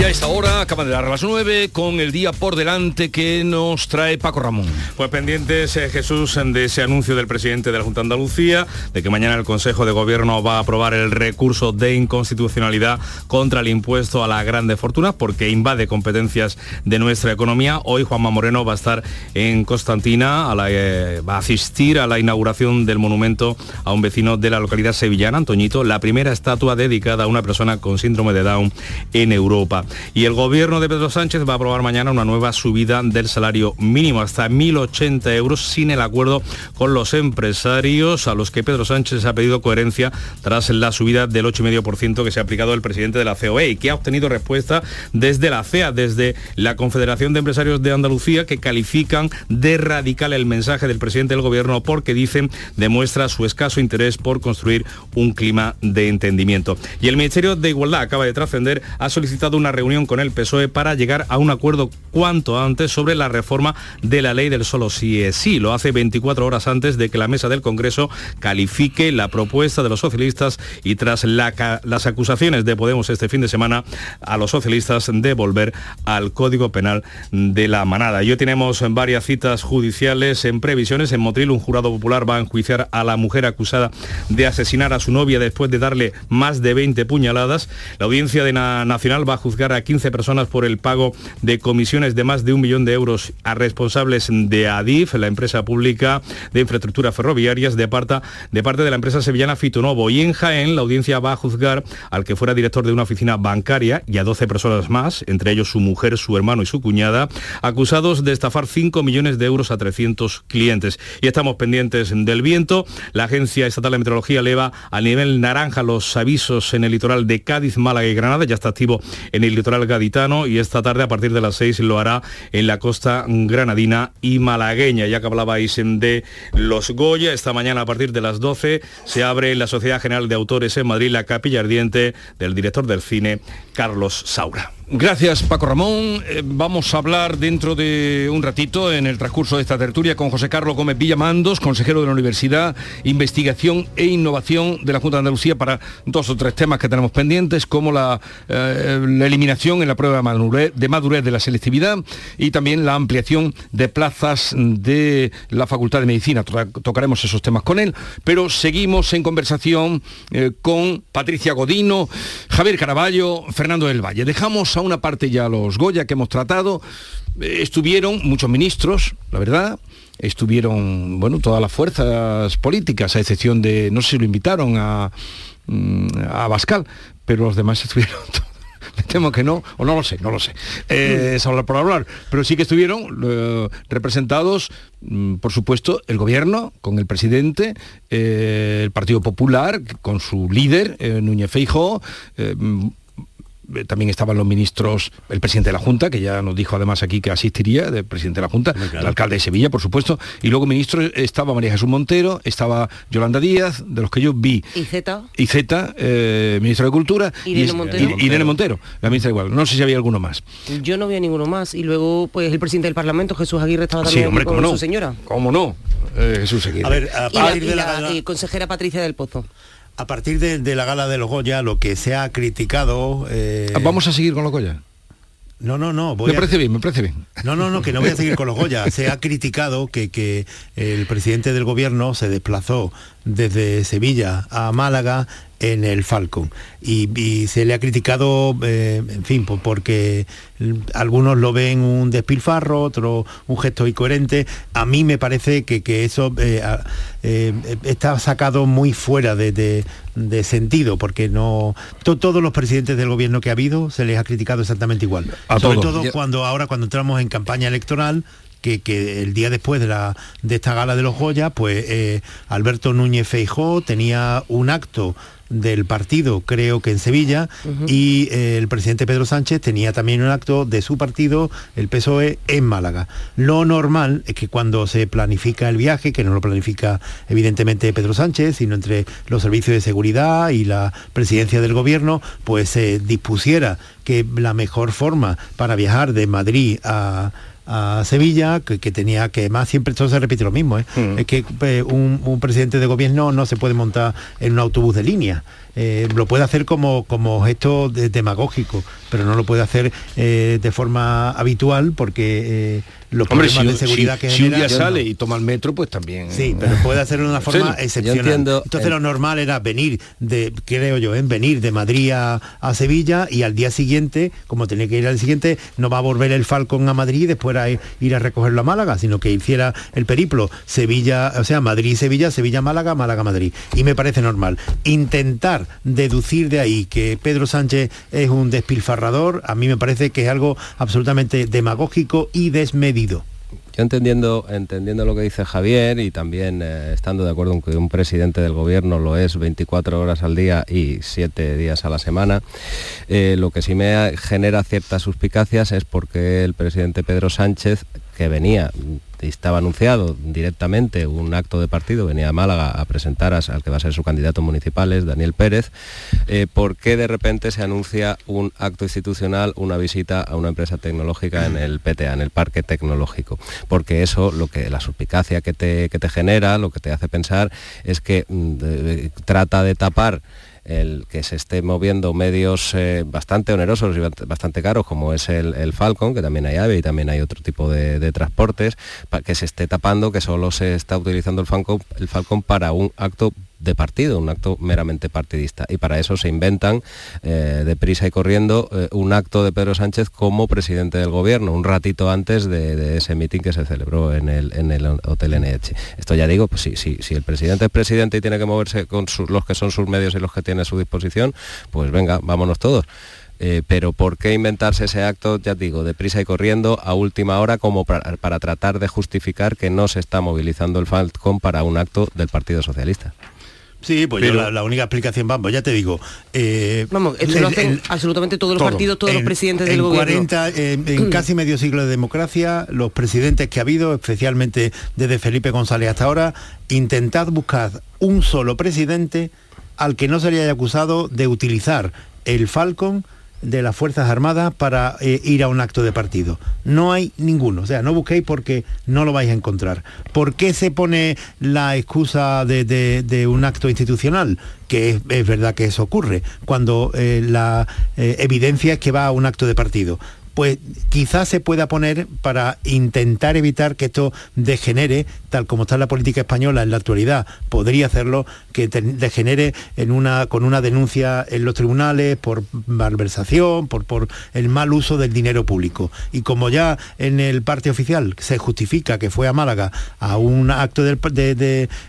Y a esta hora acaban de dar las 9 con el día por delante que nos trae Paco Ramón. Pues pendientes, eh, Jesús, de ese anuncio del presidente de la Junta de Andalucía, de que mañana el Consejo de Gobierno va a aprobar el recurso de inconstitucionalidad contra el impuesto a las grandes fortunas, porque invade competencias de nuestra economía. Hoy Juanma Moreno va a estar en Constantina, a eh, va a asistir a la inauguración del monumento a un vecino de la localidad sevillana, Antoñito, la primera estatua dedicada a una persona con síndrome de Down en Europa. Y el gobierno de Pedro Sánchez va a aprobar mañana una nueva subida del salario mínimo hasta 1.080 euros sin el acuerdo con los empresarios a los que Pedro Sánchez ha pedido coherencia tras la subida del 8,5% que se ha aplicado el presidente de la COE y que ha obtenido respuesta desde la CEA, desde la Confederación de Empresarios de Andalucía, que califican de radical el mensaje del presidente del gobierno porque dicen demuestra su escaso interés por construir un clima de entendimiento. Y el Ministerio de Igualdad acaba de trascender, ha solicitado una reunión con el PSOE para llegar a un acuerdo cuanto antes sobre la reforma de la ley del solo sí es sí. Lo hace 24 horas antes de que la mesa del Congreso califique la propuesta de los socialistas y tras las acusaciones de Podemos este fin de semana a los socialistas de volver al Código Penal de la manada. Y hoy tenemos varias citas judiciales en previsiones. En Motril un jurado popular va a enjuiciar a la mujer acusada de asesinar a su novia después de darle más de 20 puñaladas. La audiencia de Nacional va a juzgar a 15 personas por el pago de comisiones de más de un millón de euros a responsables de ADIF, la empresa pública de infraestructuras ferroviarias, de, de parte de la empresa sevillana Fitonovo. Y en Jaén, la audiencia va a juzgar al que fuera director de una oficina bancaria y a 12 personas más, entre ellos su mujer, su hermano y su cuñada, acusados de estafar 5 millones de euros a 300 clientes. Y estamos pendientes del viento. La Agencia Estatal de Meteorología eleva a nivel naranja los avisos en el litoral de Cádiz, Málaga y Granada. Ya está activo en el litoral gaditano y esta tarde a partir de las 6 lo hará en la costa granadina y malagueña. Ya que hablabais de los Goya, esta mañana a partir de las 12 se abre en la Sociedad General de Autores en Madrid la capilla ardiente del director del cine, Carlos Saura. Gracias Paco Ramón. Eh, vamos a hablar dentro de un ratito en el transcurso de esta tertulia con José Carlos Gómez Villamandos, consejero de la Universidad, Investigación e Innovación de la Junta de Andalucía para dos o tres temas que tenemos pendientes, como la, eh, eliminación en la prueba de madurez, de la selectividad y también la ampliación de plazas de la Facultad de Medicina. Tocaremos esos temas con él, pero seguimos en conversación eh, con Patricia Godino, Javier Caraballo, Fernando del Valle. Dejamos una parte ya los Goya que hemos tratado. Eh, estuvieron muchos ministros, la verdad, estuvieron, bueno, todas las fuerzas políticas, a excepción de, no sé si lo invitaron a, mm, a Bascal, pero los demás estuvieron me temo que no, o no lo sé, no lo sé. Eh, es hablar por hablar. Pero sí que estuvieron eh, representados, mm, por supuesto, el gobierno, con el presidente, el Partido Popular, con su líder, Núñez Feijóo, eh, también estaban los ministros, el presidente de la Junta, que ya nos dijo además aquí que asistiría, el presidente de la Junta, el alcalde de Sevilla, por supuesto, y luego ministro estaba María Jesús Montero, estaba Yolanda Díaz, de los que yo vi. Y Z. Y Z, eh, ministro de Cultura. Y Irene Montero. Y, Irene Montero, la ministra igual. No sé si había alguno más. Yo no vi ninguno más. Y luego, pues el presidente del Parlamento, Jesús Aguirre, estaba también con su señora. ¿Cómo no? Eh, Jesús Aguirre. A ver, a y la, consejera Patricia del Pozo. A partir de, la gala de los Goya, lo que se ha criticado... Eh, ¿Vamos a seguir con los Goya? No, no, no. me parece bien, me parece bien. No, no, no, que no voy a seguir con los Goya. Se ha criticado que, que el presidente del gobierno se desplazó desde Sevilla a Málaga en el Falcon. Y, se le ha criticado, eh, en fin, porque algunos lo ven un despilfarro, otros un gesto incoherente. A mí me parece que, eso eh, eh, está sacado muy fuera de, sentido, porque no todos los presidentes del gobierno que ha habido se les ha criticado exactamente igual. Sobre todo cuando ahora cuando entramos en campaña electoral que, el día después de, la, de esta gala de los Goya, pues eh, Alberto Núñez Feijó tenía un acto del partido, creo que en Sevilla, y eh, el presidente Pedro Sánchez tenía también un acto de su partido, el PSOE, en Málaga. Lo normal es que cuando se planifica el viaje, que no lo planifica evidentemente Pedro Sánchez, sino entre los servicios de seguridad y la presidencia del gobierno, pues se dispusiera que la mejor forma para viajar de Madrid a a Sevilla, que, tenía que más siempre todo se repite lo mismo, ¿eh? mm. es que eh, un, presidente de gobierno no se puede montar en un autobús de línea. Eh, lo puede hacer como, como gesto demagógico, pero no lo puede hacer de forma habitual porque los problemas de seguridad que si un día sale y toma el metro, pues también. Sí, pero puede hacerlo de una forma excepcional. Entonces lo normal era venir de, creo yo, en venir de Madrid a, Sevilla y al día siguiente, como tenía que ir al siguiente, no va a volver el Falcon a Madrid y después a ir a recogerlo a Málaga, sino que hiciera el periplo Sevilla, o sea, Madrid-Sevilla, Sevilla-Málaga, Málaga-Madrid. Y me parece normal. Intentar deducir de ahí que Pedro Sánchez es un despilfarrador, a mí me parece que es algo absolutamente demagógico y desmedido yo entendiendo, entendiendo lo que dice Javier y también eh, estando de acuerdo en que un presidente del gobierno lo es 24 horas al día y 7 días a la semana, eh, lo que sí me genera ciertas suspicacias es porque el presidente Pedro Sánchez, que venía estaba anunciado directamente un acto de partido, venía a Málaga a presentar al que va a ser su candidato municipal, Daniel Pérez, eh, ¿por qué de repente se anuncia un acto institucional, una visita a una empresa tecnológica en el PTA, en el parque tecnológico? Porque eso, lo que la suspicacia que te, que te genera, lo que te hace pensar es que mm, trata de tapar el que se esté moviendo medios eh, bastante onerosos y bastante caros, como es el, Falcon, que también hay AVE y también hay otro tipo de, transportes, para que se esté tapando que solo se está utilizando el el Falcon para un acto de partido, un acto meramente partidista. Y para eso se inventan eh, deprisa y corriendo eh, un acto de Pedro Sánchez como presidente del gobierno, un ratito antes de, ese mitin que se celebró en el, en el Hotel NH. Esto ya digo, pues si, si el presidente es presidente y tiene que moverse con los que son sus medios y los que tiene a su disposición, pues venga, vámonos todos. Eh, pero ¿por qué inventarse ese acto, ya digo, deprisa y corriendo a última hora como para, para tratar de justificar que no se está movilizando el Falcon para un acto del Partido Socialista? Sí, pues yo la, única explicación, vamos, ya te digo. Eh, vamos, esto lo hacen absolutamente todos los partidos, todos los presidentes del gobierno. en casi medio siglo de democracia, los presidentes que ha habido, especialmente desde Felipe González hasta ahora, intentad buscar un solo presidente al que no se le haya acusado de utilizar el Falcon de las Fuerzas Armadas para eh, ir a un acto de partido. No hay ninguno, o sea, no busquéis porque no lo vais a encontrar. ¿Por qué se pone la excusa de, un acto institucional? Que es, verdad que eso ocurre, cuando eh, la eh, evidencia es que va a un acto de partido pues quizás se pueda poner para intentar evitar que esto degenere, tal como está la política española en la actualidad, podría hacerlo, que degenere en una, con una denuncia en los tribunales por malversación, por, por el mal uso del dinero público. Y como ya en el parte oficial se justifica que fue a Málaga a un acto del,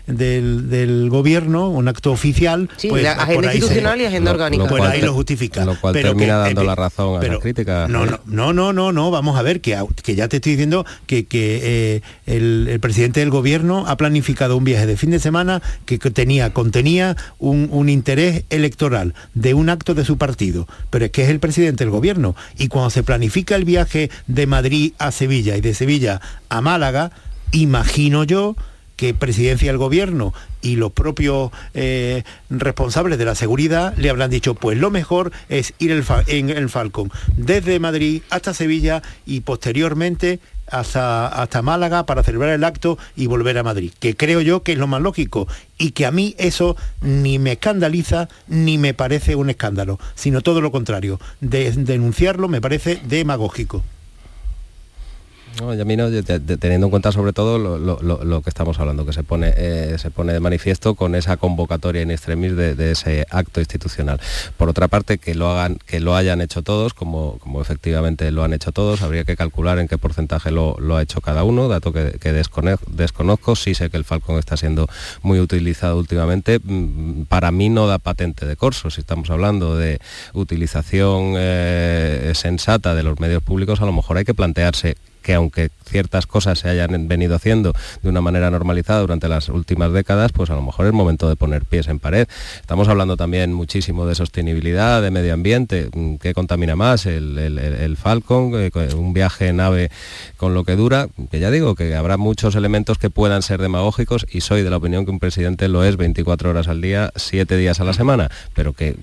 del, gobierno, un acto oficial, pues, agenda institucional y agenda orgánica. Pues ahí lo justifica. Lo cual termina dando la razón a la crítica. No, no, no, no, no, no, vamos a ver, que, que ya te estoy diciendo que, eh, el, presidente del gobierno ha planificado un viaje de fin de semana que tenía, contenía un, interés electoral de un acto de su partido, pero es que es el presidente del gobierno. Y cuando se planifica el viaje de Madrid a Sevilla y de Sevilla a Málaga, imagino yo que presidencia del gobierno y los propios eh, responsables de la seguridad le habrán dicho, pues lo mejor es ir en el Falcon desde Madrid hasta Sevilla y posteriormente hasta, hasta Málaga para celebrar el acto y volver a Madrid, que creo yo que es lo más lógico y que a mí eso ni me escandaliza ni me parece un escándalo, sino todo lo contrario, de, denunciarlo me parece demagógico. No, no, teniendo en cuenta sobre todo lo, que estamos hablando, que se pone, eh, se pone de manifiesto con esa convocatoria en extremis de, ese acto institucional. Por otra parte, que lo hagan, que lo hayan hecho todos, como, como efectivamente lo han hecho todos, habría que calcular en qué porcentaje lo, ha hecho cada uno, dato que, desconozco, sí sé que el Falcon está siendo muy utilizado últimamente. Mm, para mí no da patente de corso, si estamos hablando de utilización eh, sensata de los medios públicos, a lo mejor hay que plantearse que aunque ciertas cosas se hayan venido haciendo de una manera normalizada durante las últimas décadas, pues a lo mejor es momento de poner pies en pared. Estamos hablando también muchísimo de sostenibilidad, de medio ambiente, mm, ¿qué contamina más? El, Falcon, eh, un viaje en nave con lo que dura, que ya digo que habrá muchos elementos que puedan ser demagógicos y soy de la opinión que un presidente lo es 24 horas al día, 7 días a la semana, pero que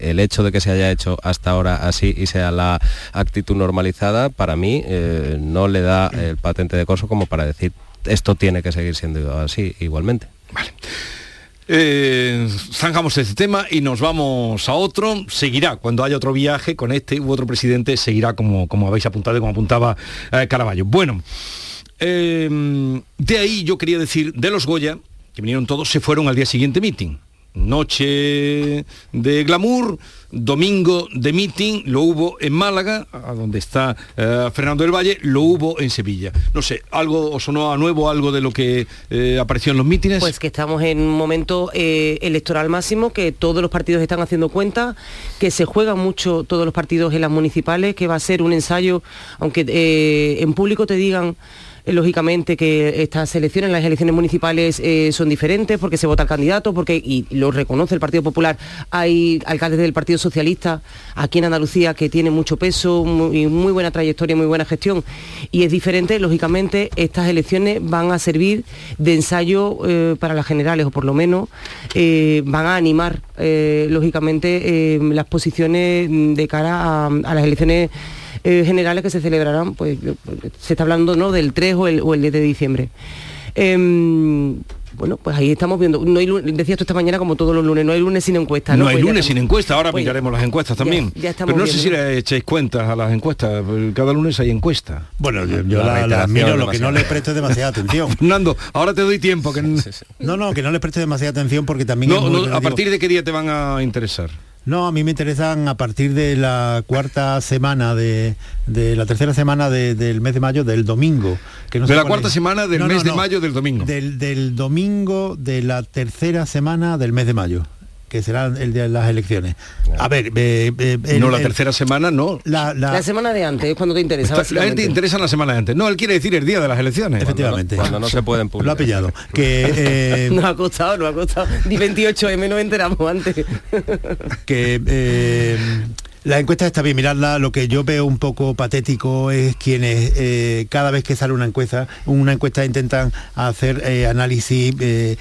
el hecho de que se haya hecho hasta ahora así y sea la actitud normalizada, para mí eh, no le da el patente de corso como para decir esto tiene que seguir siendo así igualmente. Vale. Eh, zanjamos este tema y nos vamos a otro. Seguirá cuando haya otro viaje con este u otro presidente, seguirá como, como habéis apuntado y como apuntaba eh, Caraballo. Bueno, eh, de ahí yo quería decir, de los Goya, que vinieron todos, se fueron al día siguiente meeting noche de glamour, domingo de meeting, lo hubo en Málaga, a donde está eh, Fernando del Valle, lo hubo en Sevilla. No sé, ¿algo os sonó a nuevo, algo de lo que eh, apareció en los mítines? Pues que estamos en un momento eh, electoral máximo, que todos los partidos están haciendo cuenta, que se juegan mucho todos los partidos en las municipales, que va a ser un ensayo, aunque en público te digan lógicamente que estas elecciones, las elecciones municipales eh, son diferentes porque se vota el candidato, porque, y lo reconoce el Partido Popular, hay alcaldes del Partido Socialista aquí en Andalucía que tienen mucho peso, muy, muy buena trayectoria, muy buena gestión, y es diferente, lógicamente, estas elecciones van a servir de ensayo eh, para las generales, o por lo menos van a animar, lógicamente, las posiciones de cara a las elecciones eh, generales que se celebrarán, pues se está hablando ¿no? del 3 o el, o el 10 de diciembre. Em, bueno, pues ahí estamos viendo. No hay, decías tú esta mañana como todos los lunes, no hay lunes sin encuesta. No, hay pues lunes sin encuesta, ahora pues miraremos las encuestas también. Pero no sé si le echéis cuentas a las encuestas, cada lunes hay encuesta. Bueno, yo, la, miro, lo que no le presto demasiada atención. Fernando, ahora te doy tiempo. Que... No, no, que no le preste demasiada atención porque también... No, ¿A partir de qué día te van a interesar? No, a mí me interesan a partir de la cuarta semana, de, la tercera semana del mes de mayo, del domingo. Que de la cuarta semana del mes de mayo del domingo. Del, del domingo de la tercera semana del mes de mayo que será el de las elecciones. A ver, no la tercera semana, no. La, semana de antes es cuando te interesa. la gente interesa la semana de antes. No, él quiere decir el día de las elecciones. Efectivamente. Cuando no, se pueden publicar. Lo ha pillado. Que eh, no ha costado, no ha costado. Di 28M no enteramos antes. que eh, la encuesta está bien, miradla. Lo que yo veo un poco patético es quienes eh, cada vez que sale una encuesta, una encuesta intentan hacer eh, análisis eh,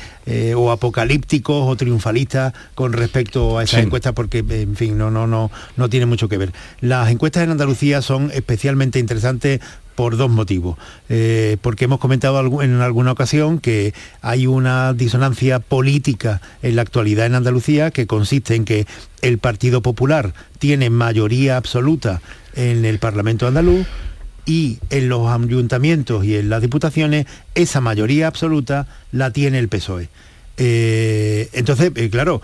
o apocalípticos o triunfalistas con respecto a esa encuesta porque, en fin, no, no, no, no tiene mucho que ver. Las encuestas en Andalucía son especialmente interesantes por dos motivos. Eh, porque hemos comentado en alguna ocasión que hay una disonancia política en la actualidad en Andalucía que consiste en que el Partido Popular tiene mayoría absoluta en el Parlamento andaluz y en los ayuntamientos y en las diputaciones esa mayoría absoluta la tiene el PSOE. Eh, entonces, eh, claro,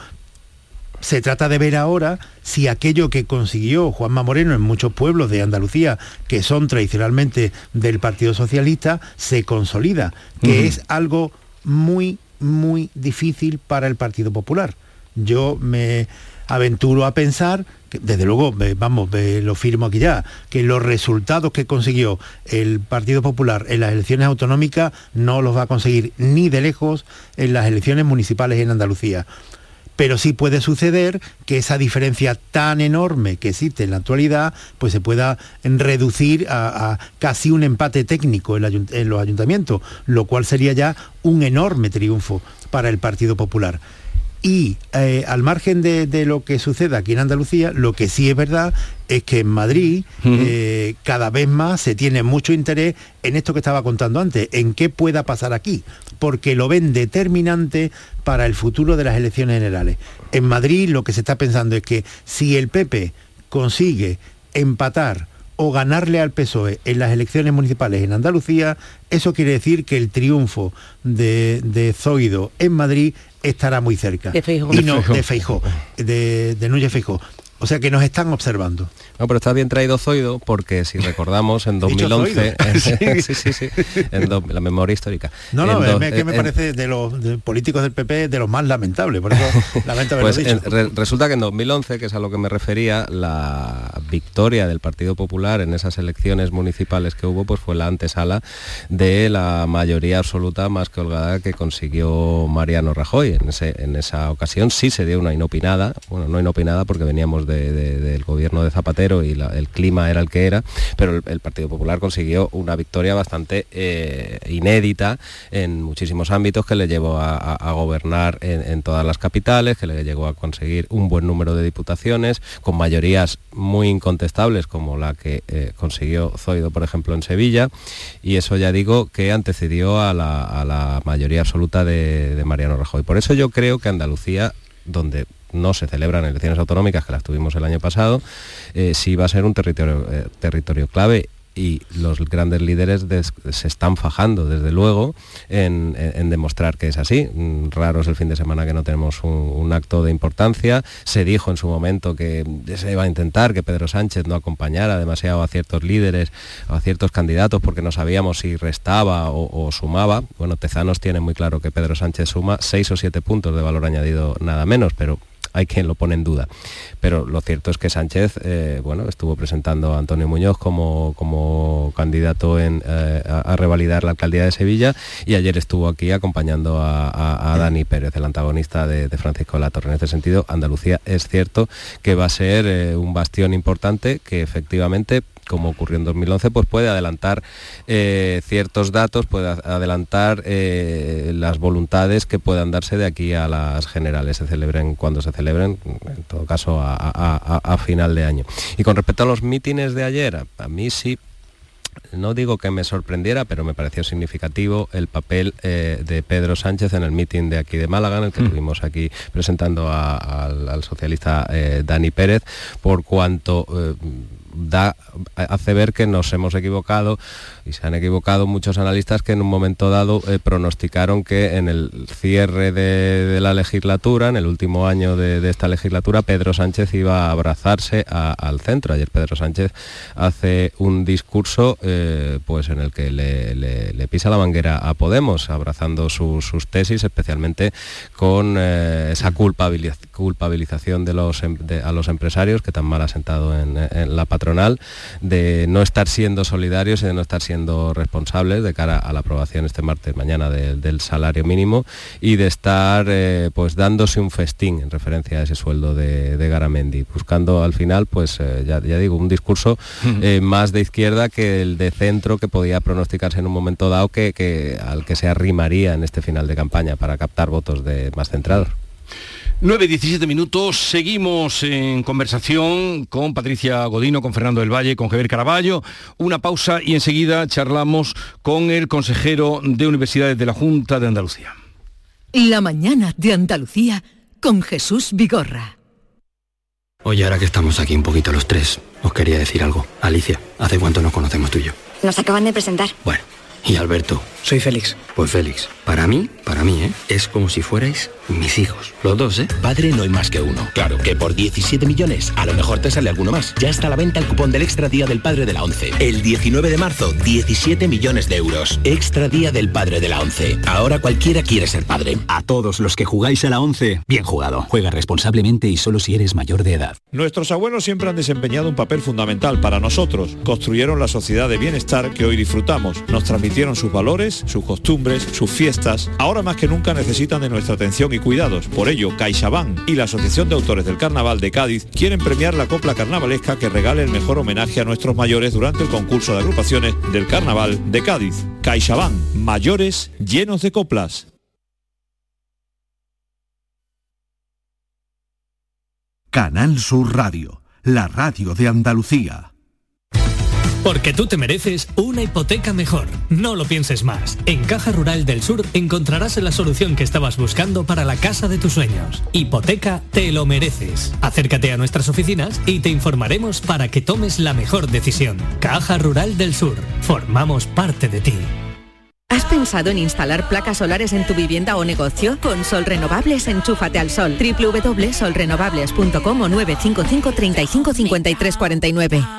se trata de ver ahora si aquello que consiguió Juanma Moreno en muchos pueblos de Andalucía, que son tradicionalmente del Partido Socialista, se consolida, que es algo muy, muy difícil para el Partido Popular. Yo me aventuro a pensar, que desde luego, vamos, lo firmo aquí ya, que los resultados que consiguió el Partido Popular en las elecciones autonómicas no los va a conseguir ni de lejos en las elecciones municipales en Andalucía pero sí puede suceder que esa diferencia tan enorme que existe en la actualidad, pues se pueda reducir a, casi un empate técnico en, los ayuntamientos, lo cual sería ya un enorme triunfo para el Partido Popular. Y eh, al margen de, lo que suceda aquí en Andalucía, lo que sí es verdad es que en Madrid eh, cada vez más se tiene mucho interés en esto que estaba contando antes, en qué pueda pasar aquí, porque lo ven determinante para el futuro de las elecciones generales. En Madrid lo que se está pensando es que si el PP consigue empatar o ganarle al PSOE en las elecciones municipales en Andalucía, eso quiere decir que el triunfo de, de Zoido en Madrid estará muy cerca. De Y no, de Feijó, de, de Núñez Feijó. O sea que nos están observando. No, pero está bien traído Zoido porque si recordamos en 2011, sí, sí, sí, en la memoria histórica. No, no, es que me parece de los políticos del PP de los más lamentables, por eso lamento pues resulta que en 2011, que es a lo que me refería, la victoria del Partido Popular en esas elecciones municipales que hubo, pues fue la antesala de la mayoría absoluta más que holgada que consiguió Mariano Rajoy. En, ese, en esa ocasión sí se dio una inopinada, bueno, no inopinada porque veníamos del gobierno de Zapatero y el clima era el que era, pero el, Partido Popular consiguió una victoria bastante eh, inédita en muchísimos ámbitos que le llevó a, gobernar en, todas las capitales, que le llegó a conseguir un buen número de diputaciones, con mayorías muy incontestables como la que eh, consiguió Zoido, por ejemplo, en Sevilla, y eso ya digo que antecedió a la, mayoría absoluta de, de Mariano Rajoy. Por eso yo creo que Andalucía donde no se celebran elecciones autonómicas, que las tuvimos el año pasado, eh, sí va a ser un territorio, eh, territorio clave y los grandes líderes se están fajando, desde luego, en, demostrar que es así. Mm, raro es el fin de semana que no tenemos un, acto de importancia. Se dijo en su momento que se iba a intentar que Pedro Sánchez no acompañara demasiado a ciertos líderes o a ciertos candidatos porque no sabíamos si restaba o, o sumaba. Bueno, Tezanos tiene muy claro que Pedro Sánchez suma seis o siete puntos de valor añadido nada menos, pero hay quien lo pone en duda. Pero lo cierto es que Sánchez eh, bueno, estuvo presentando a Antonio Muñoz como, como candidato eh, a, revalidar la alcaldía de Sevilla y ayer estuvo aquí acompañando a, Dani Pérez, el antagonista de, Francisco Latorre. En ese sentido, Andalucía es cierto que va a ser eh, un bastión importante que efectivamente como ocurrió en 2011, pues puede adelantar eh, ciertos datos, puede adelantar eh, las voluntades que puedan darse de aquí a las generales, se celebren cuando se celebren, en todo caso a, final de año. Y con respecto a los mítines de ayer, a mí sí no digo que me sorprendiera, pero me pareció significativo el papel eh, de Pedro Sánchez en el mitin de aquí de Málaga, en el que estuvimos mm. aquí presentando al, socialista Dani Pérez, por cuanto da, hace ver que nos hemos equivocado y se han equivocado muchos analistas que en un momento dado eh, pronosticaron que en el cierre de, la legislatura, en el último año de, esta legislatura, Pedro Sánchez iba a abrazarse al centro. Ayer Pedro Sánchez hace un discurso eh, pues en el que le, pisa la manguera a Podemos, abrazando sus tesis, especialmente con eh, esa culpabilización de los, em, a los empresarios que tan mal ha sentado en, en la patronal, de no estar siendo solidarios y de no estar siendo responsables de cara a la aprobación este martes mañana del salario mínimo y de estar eh, pues dándose un festín en referencia a ese sueldo de, Garamendi, buscando al final, pues eh, ya, digo, un discurso eh, más de izquierda que el de centro que podía pronosticarse en un momento dado que, al que se arrimaría en este final de campaña para captar votos de más centrados. 9.17 minutos, seguimos en conversación con Patricia Godino, con Fernando del Valle, con Javier Caraballo. Una pausa y enseguida charlamos con el consejero de Universidades de la Junta de Andalucía. La mañana de Andalucía con Jesús Vigorra. Oye, ahora que estamos aquí un poquito los tres, os quería decir algo. Alicia, ¿hace cuánto nos conocemos tú y yo? Nos acaban de presentar. Bueno, y Alberto. Soy Félix. Pues Félix, para mí, para mí, ¿eh? Es como si fuerais mis hijos. Los dos, ¿eh? Padre no hay más que uno. Claro que por 17 millones a lo mejor te sale alguno más. Ya está a la venta el cupón del Extra Día del Padre de la ONCE. El 19 de marzo, 17 millones de euros. Extra Día del Padre de la ONCE. Ahora cualquiera quiere ser padre. A todos los que jugáis a la ONCE, bien jugado. Juega responsablemente y solo si eres mayor de edad. Nuestros abuelos siempre han desempeñado un papel fundamental para nosotros. Construyeron la sociedad de bienestar que hoy disfrutamos. Nos transmitieron sus valores, sus costumbres, sus fiestas. Ahora más que nunca necesitan de nuestra atención y cuidados. Por ello, CaixaBank y la Asociación de Autores del Carnaval de Cádiz quieren premiar la copla carnavalesca que regale el mejor homenaje a nuestros mayores durante el concurso de agrupaciones del Carnaval de Cádiz. CaixaBank, mayores llenos de coplas. Canal Sur Radio, la radio de Andalucía. Porque tú te mereces una hipoteca mejor. No lo pienses más. En Caja Rural del Sur encontrarás la solución que estabas buscando para la casa de tus sueños. Hipoteca te lo mereces. Acércate a nuestras oficinas y te informaremos para que tomes la mejor decisión. Caja Rural del Sur. Formamos parte de ti. ¿Has pensado en instalar placas solares en tu vivienda o negocio? Con Sol Renovables, enchúfate al sol. www.solrenovables.com o 955 35 53 49.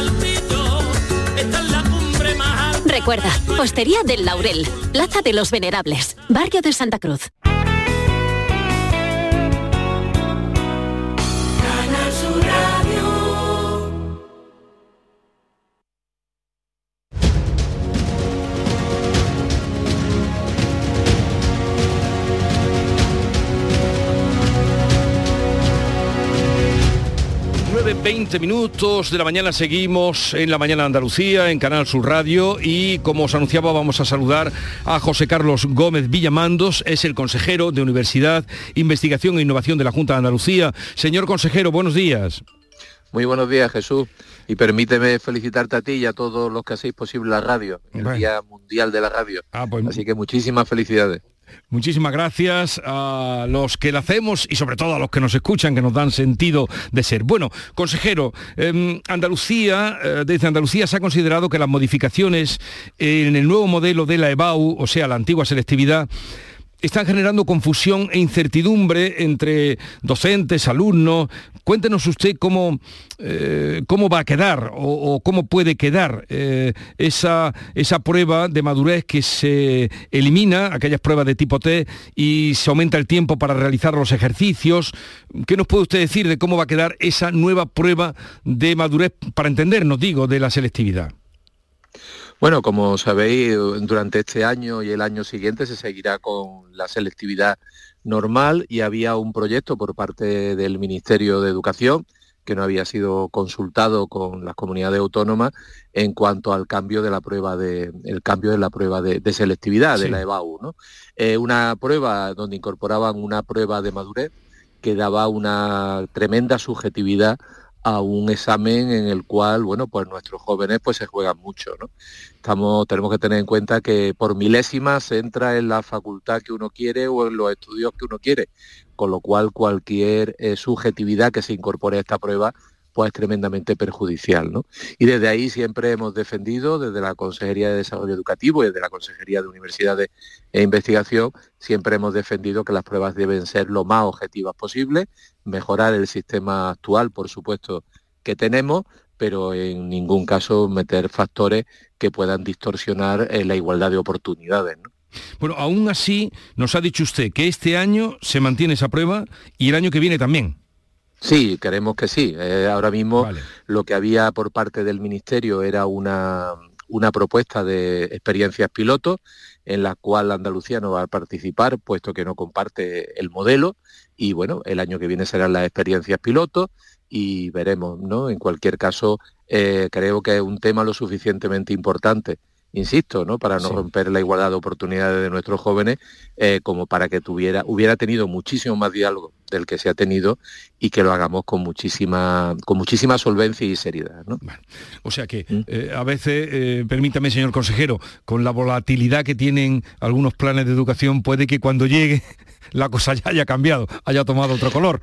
Recuerda, Hostería del Laurel, Plaza de los Venerables, Barrio de Santa Cruz. 9.20 minutos de la mañana seguimos en la mañana de Andalucía, en Canal Sur Radio y como os anunciaba vamos a saludar a José Carlos Gómez Villamandos, es el consejero de Universidad, Investigación e Innovación de la Junta de Andalucía. Señor consejero, buenos días. Muy buenos días, Jesús. Y permíteme felicitarte a ti y a todos los que hacéis posible la radio, el Bueno. Día Mundial de la Radio. Ah, pues- Así que muchísimas felicidades. Muchísimas gracias a los que la hacemos y sobre todo a los que nos escuchan, que nos dan sentido de ser. Bueno, consejero, em, Andalucía, eh, desde Andalucía se ha considerado que las modificaciones en el nuevo modelo de la EBAU, o sea, la antigua selectividad, están generando confusión e incertidumbre entre docentes, alumnos. Cuéntenos usted cómo, eh, cómo va a quedar o, cómo puede quedar eh, esa, esa prueba de madurez que se elimina, aquellas pruebas de tipo T, y se aumenta el tiempo para realizar los ejercicios. ¿Qué nos puede usted decir de cómo va a quedar esa nueva prueba de madurez, para entendernos, digo, de la selectividad? Bueno, como sabéis, durante este año y el año siguiente se seguirá con la selectividad normal y había un proyecto por parte del Ministerio de Educación que no había sido consultado con las comunidades autónomas en cuanto al cambio de la prueba de el cambio de la prueba de, de selectividad de la EBAU, ¿no? Eh, una prueba donde incorporaban una prueba de madurez que daba una tremenda subjetividad a un examen en el cual, bueno, pues nuestros jóvenes pues se juegan mucho, ¿no? Estamos, tenemos que tener en cuenta que por milésimas se entra en la facultad que uno quiere o en los estudios que uno quiere, con lo cual cualquier eh, subjetividad que se incorpore a esta prueba pues es tremendamente perjudicial. ¿no? Y desde ahí siempre hemos defendido, desde la Consejería de Desarrollo Educativo y desde la Consejería de Universidades e Investigación, siempre hemos defendido que las pruebas deben ser lo más objetivas posible, mejorar el sistema actual, por supuesto, que tenemos, pero en ningún caso meter factores que puedan distorsionar eh, la igualdad de oportunidades. ¿no? Bueno, aún así nos ha dicho usted que este año se mantiene esa prueba y el año que viene también. Sí, queremos que sí. Eh, ahora mismo lo que había por parte del Ministerio era una, una propuesta de experiencias pilotos en la cual Andalucía no va a participar, puesto que no comparte el modelo. Y bueno, el año que viene serán las experiencias pilotos y veremos, ¿no? En cualquier caso, eh, creo que es un tema lo suficientemente importante insisto, ¿no? para no romper la igualdad de oportunidades de nuestros jóvenes, eh, como para que tuviera, hubiera tenido muchísimo más diálogo del que se ha tenido y que lo hagamos con muchísima, con muchísima solvencia y seriedad. ¿no? O sea que eh, a veces, eh, permítame, señor consejero, con la volatilidad que tienen algunos planes de educación, puede que cuando llegue la cosa ya haya cambiado, haya tomado otro color.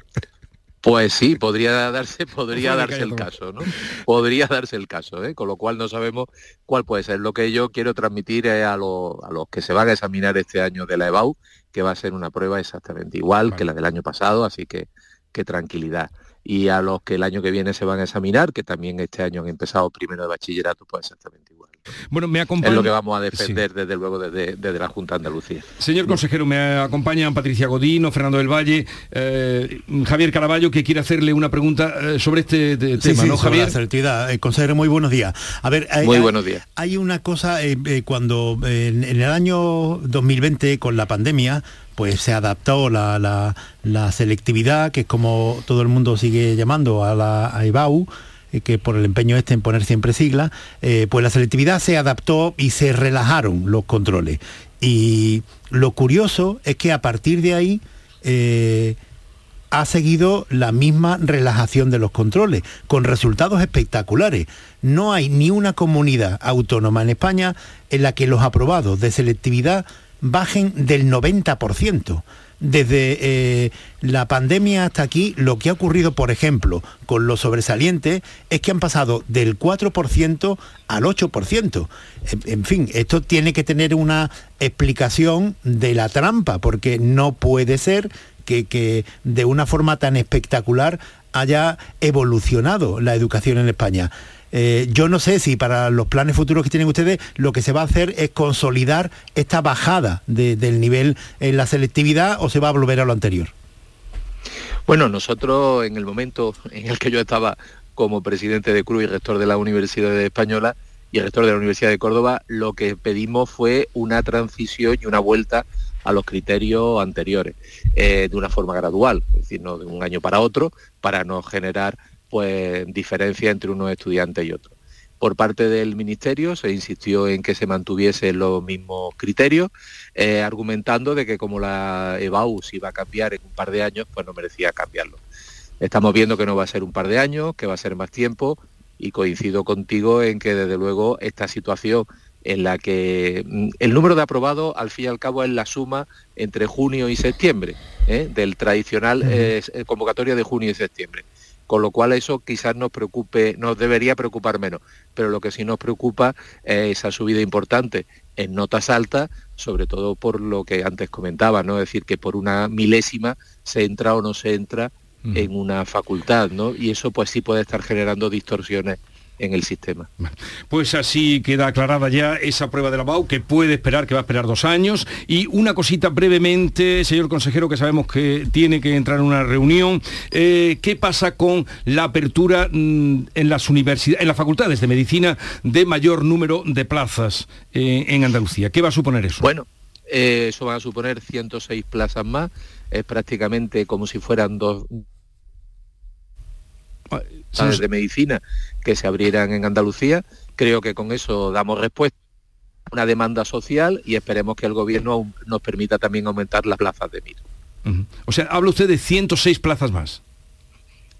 Pues sí, podría darse, podría darse el caso, ¿no? Podría darse el caso, ¿eh? con lo cual no sabemos cuál puede ser. Lo que yo quiero transmitir es a, lo- a los que se van a examinar este año de la EBAU, que va a ser una prueba exactamente igual que la del año pasado, así que, que tranquilidad. Y a los que el año que viene se van a examinar, que también este año han empezado primero de bachillerato, pues exactamente igual. Bueno, me acompaña... Es lo que vamos a defender desde luego desde, desde la Junta de Andalucía. Señor consejero, me acompañan Patricia Godino, Fernando del Valle, eh, Javier Caraballo, que quiere hacerle una pregunta eh, sobre este de- Sí, tema, sí, ¿no, sobre Javier? la selectividad. Eh, consejero, muy buenos días. A ver, hay, Muy buenos días. Hay una cosa, eh, eh, cuando en, en el año 2020, con la pandemia, pues se adaptó la, la- la selectividad, que es como todo el mundo sigue llamando a la a IBAU, eh, que por el empeño este en poner siempre siglas, eh, pues la selectividad se adaptó y se relajaron los controles. Y lo curioso es que a partir de ahí eh, ha seguido la misma relajación de los controles, con resultados espectaculares. No hay ni una comunidad autónoma en España en la que los aprobados de selectividad bajen del 90%. Desde eh, la pandemia hasta aquí, lo que ha ocurrido, por ejemplo, con los sobresalientes, es que han pasado del 4% al 8%. En, fin, esto tiene que tener una explicación de la trampa, porque no puede ser que de una forma tan espectacular haya evolucionado la educación en España. Eh, yo no sé si para los planes futuros que tienen ustedes lo que se va a hacer es consolidar esta bajada de- del nivel en la selectividad o se va a volver a lo anterior. Bueno, nosotros en el momento en el que yo estaba como presidente de CRU y rector de la Universidad Española y rector de la Universidad de Córdoba, lo que pedimos fue una transición y una vuelta a los criterios anteriores, eh, de una forma gradual, es decir, no de un año para otro, para no generar pues diferencia entre unos estudiantes y otros. Por parte del Ministerio se insistió en que se mantuviesen los mismos criterios, eh, argumentando de que como la EBAU se iba a cambiar en un par de años, pues no merecía cambiarlo. Estamos viendo que no va a ser un par de años, que va a ser más tiempo y coincido contigo en que desde luego esta situación en la que mm, el número de aprobados al fin y al cabo es la suma entre junio y septiembre, ¿eh? del tradicional eh, eh, convocatoria de junio y septiembre. Con lo cual eso quizás nos preocupe, nos debería preocupar menos, pero lo que sí nos preocupa es esa subida importante en notas altas, sobre todo por lo que antes comentaba, ¿no? Es decir, que por una milésima se entra o no se entra en una facultad, ¿no? Y eso pues sí puede estar generando distorsiones en el sistema. Pues así queda aclarada ya esa prueba de la BAU, que puede esperar, que va a esperar dos años. Y una cosita brevemente, señor consejero, que sabemos que tiene que entrar en una reunión. Eh, ¿Qué pasa con la apertura mm, en las universidades, en las facultades de medicina de mayor número de plazas eh, en Andalucía? ¿Qué va a suponer eso? Bueno, eh, eso va a suponer 106 plazas más, es prácticamente como si fueran dos facultades de medicina que se abrieran en Andalucía. Creo que con eso damos respuesta a una demanda social y esperemos que el gobierno nos permita también aumentar las plazas de MIR. Ujú. O sea, habla usted de 106 plazas más.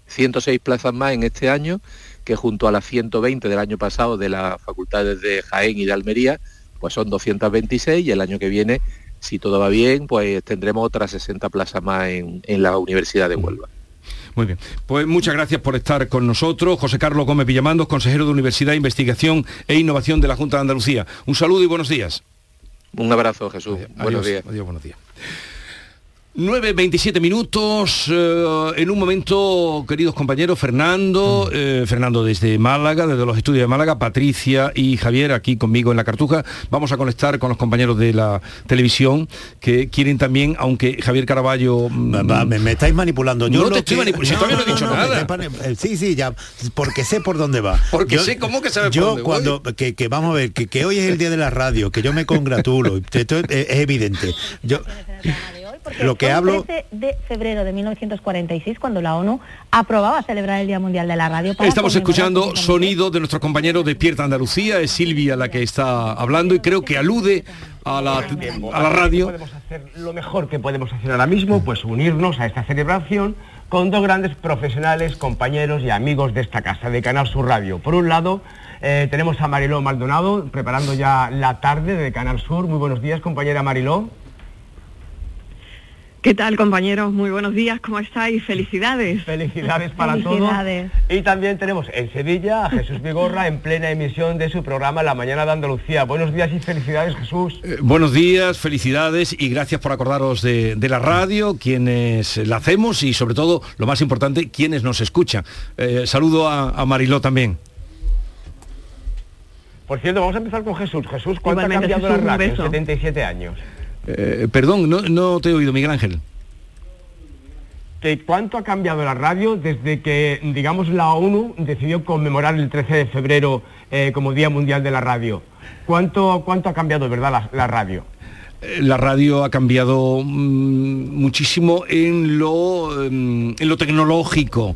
106 plazas más en este año, que junto a las 120 del año pasado de las facultades de Jaén y de Almería, pues son 226 y el año que viene, si todo va bien, pues tendremos otras 60 plazas más en, en la Universidad de Huelva. Muy bien. Pues muchas gracias por estar con nosotros. José Carlos Gómez Villamandos, consejero de Universidad, Investigación e Innovación de la Junta de Andalucía. Un saludo y buenos días. Un abrazo, Jesús. Buenos Adiós, días. Adiós, buenos días. 9.27 minutos, eh, en un momento, queridos compañeros, Fernando, eh, Fernando desde Málaga, desde los estudios de Málaga, Patricia y Javier aquí conmigo en la Cartuja, vamos a conectar con los compañeros de la televisión que quieren también, aunque Javier Caraballo... Va, me, me estáis manipulando. Yo No lo te estoy que- manipulando, si todavía no he dicho me nada. estáis mani- eh, Sí, sí, ya, porque sé por dónde va. Porque sé cómo que sabes por Yo dónde voy. cuando, que, que vamos a ver, que, que hoy es el día de la radio, que yo me congratulo, esto es, es evidente. Yo, lo que Fue el hablo... 13 de febrero de 1946 cuando la ONU aprobaba celebrar el Día Mundial de la Radio. para Estamos escuchando sonido de nuestro compañero Despierta Andalucía, es Silvia la que está hablando y creo que alude a la, a la radio. Podemos hacer lo mejor que podemos hacer ahora mismo, pues unirnos a esta celebración con dos grandes profesionales, compañeros y amigos de esta casa, de Canal Sur Radio. Por un lado, eh, tenemos a Mariló Maldonado, preparando ya la tarde de Canal Sur. Muy buenos días, compañera Mariló. ¿Qué tal, compañeros? Muy buenos días, ¿cómo estáis? Felicidades. Felicidades para Felicidades. todos. Y también tenemos en Sevilla a Jesús Vigorra en plena emisión de su programa La Mañana de Andalucía. Buenos días y felicidades, Jesús. Eh, Buenos días, felicidades y gracias por acordaros de, de la radio, quienes la hacemos y sobre todo, lo más importante, quienes nos escuchan. Eh, saludo a, a Mariló también. Por cierto, vamos a empezar con Jesús. Jesús, ¿cuánto Igualmente, ha cambiado Jesús, la radio en beso. 77 años? Eh, perdón, no, no te he oído, Miguel Ángel. que cuánto ha cambiado la radio desde que, digamos, la ONU decidió conmemorar el 13 de febrero eh, como Día Mundial de la Radio. ¿Cuánto, cuánto ha cambiado, verdad, la radio? Eh, La radio ha cambiado mm, muchísimo en lo, mm, en lo tecnológico.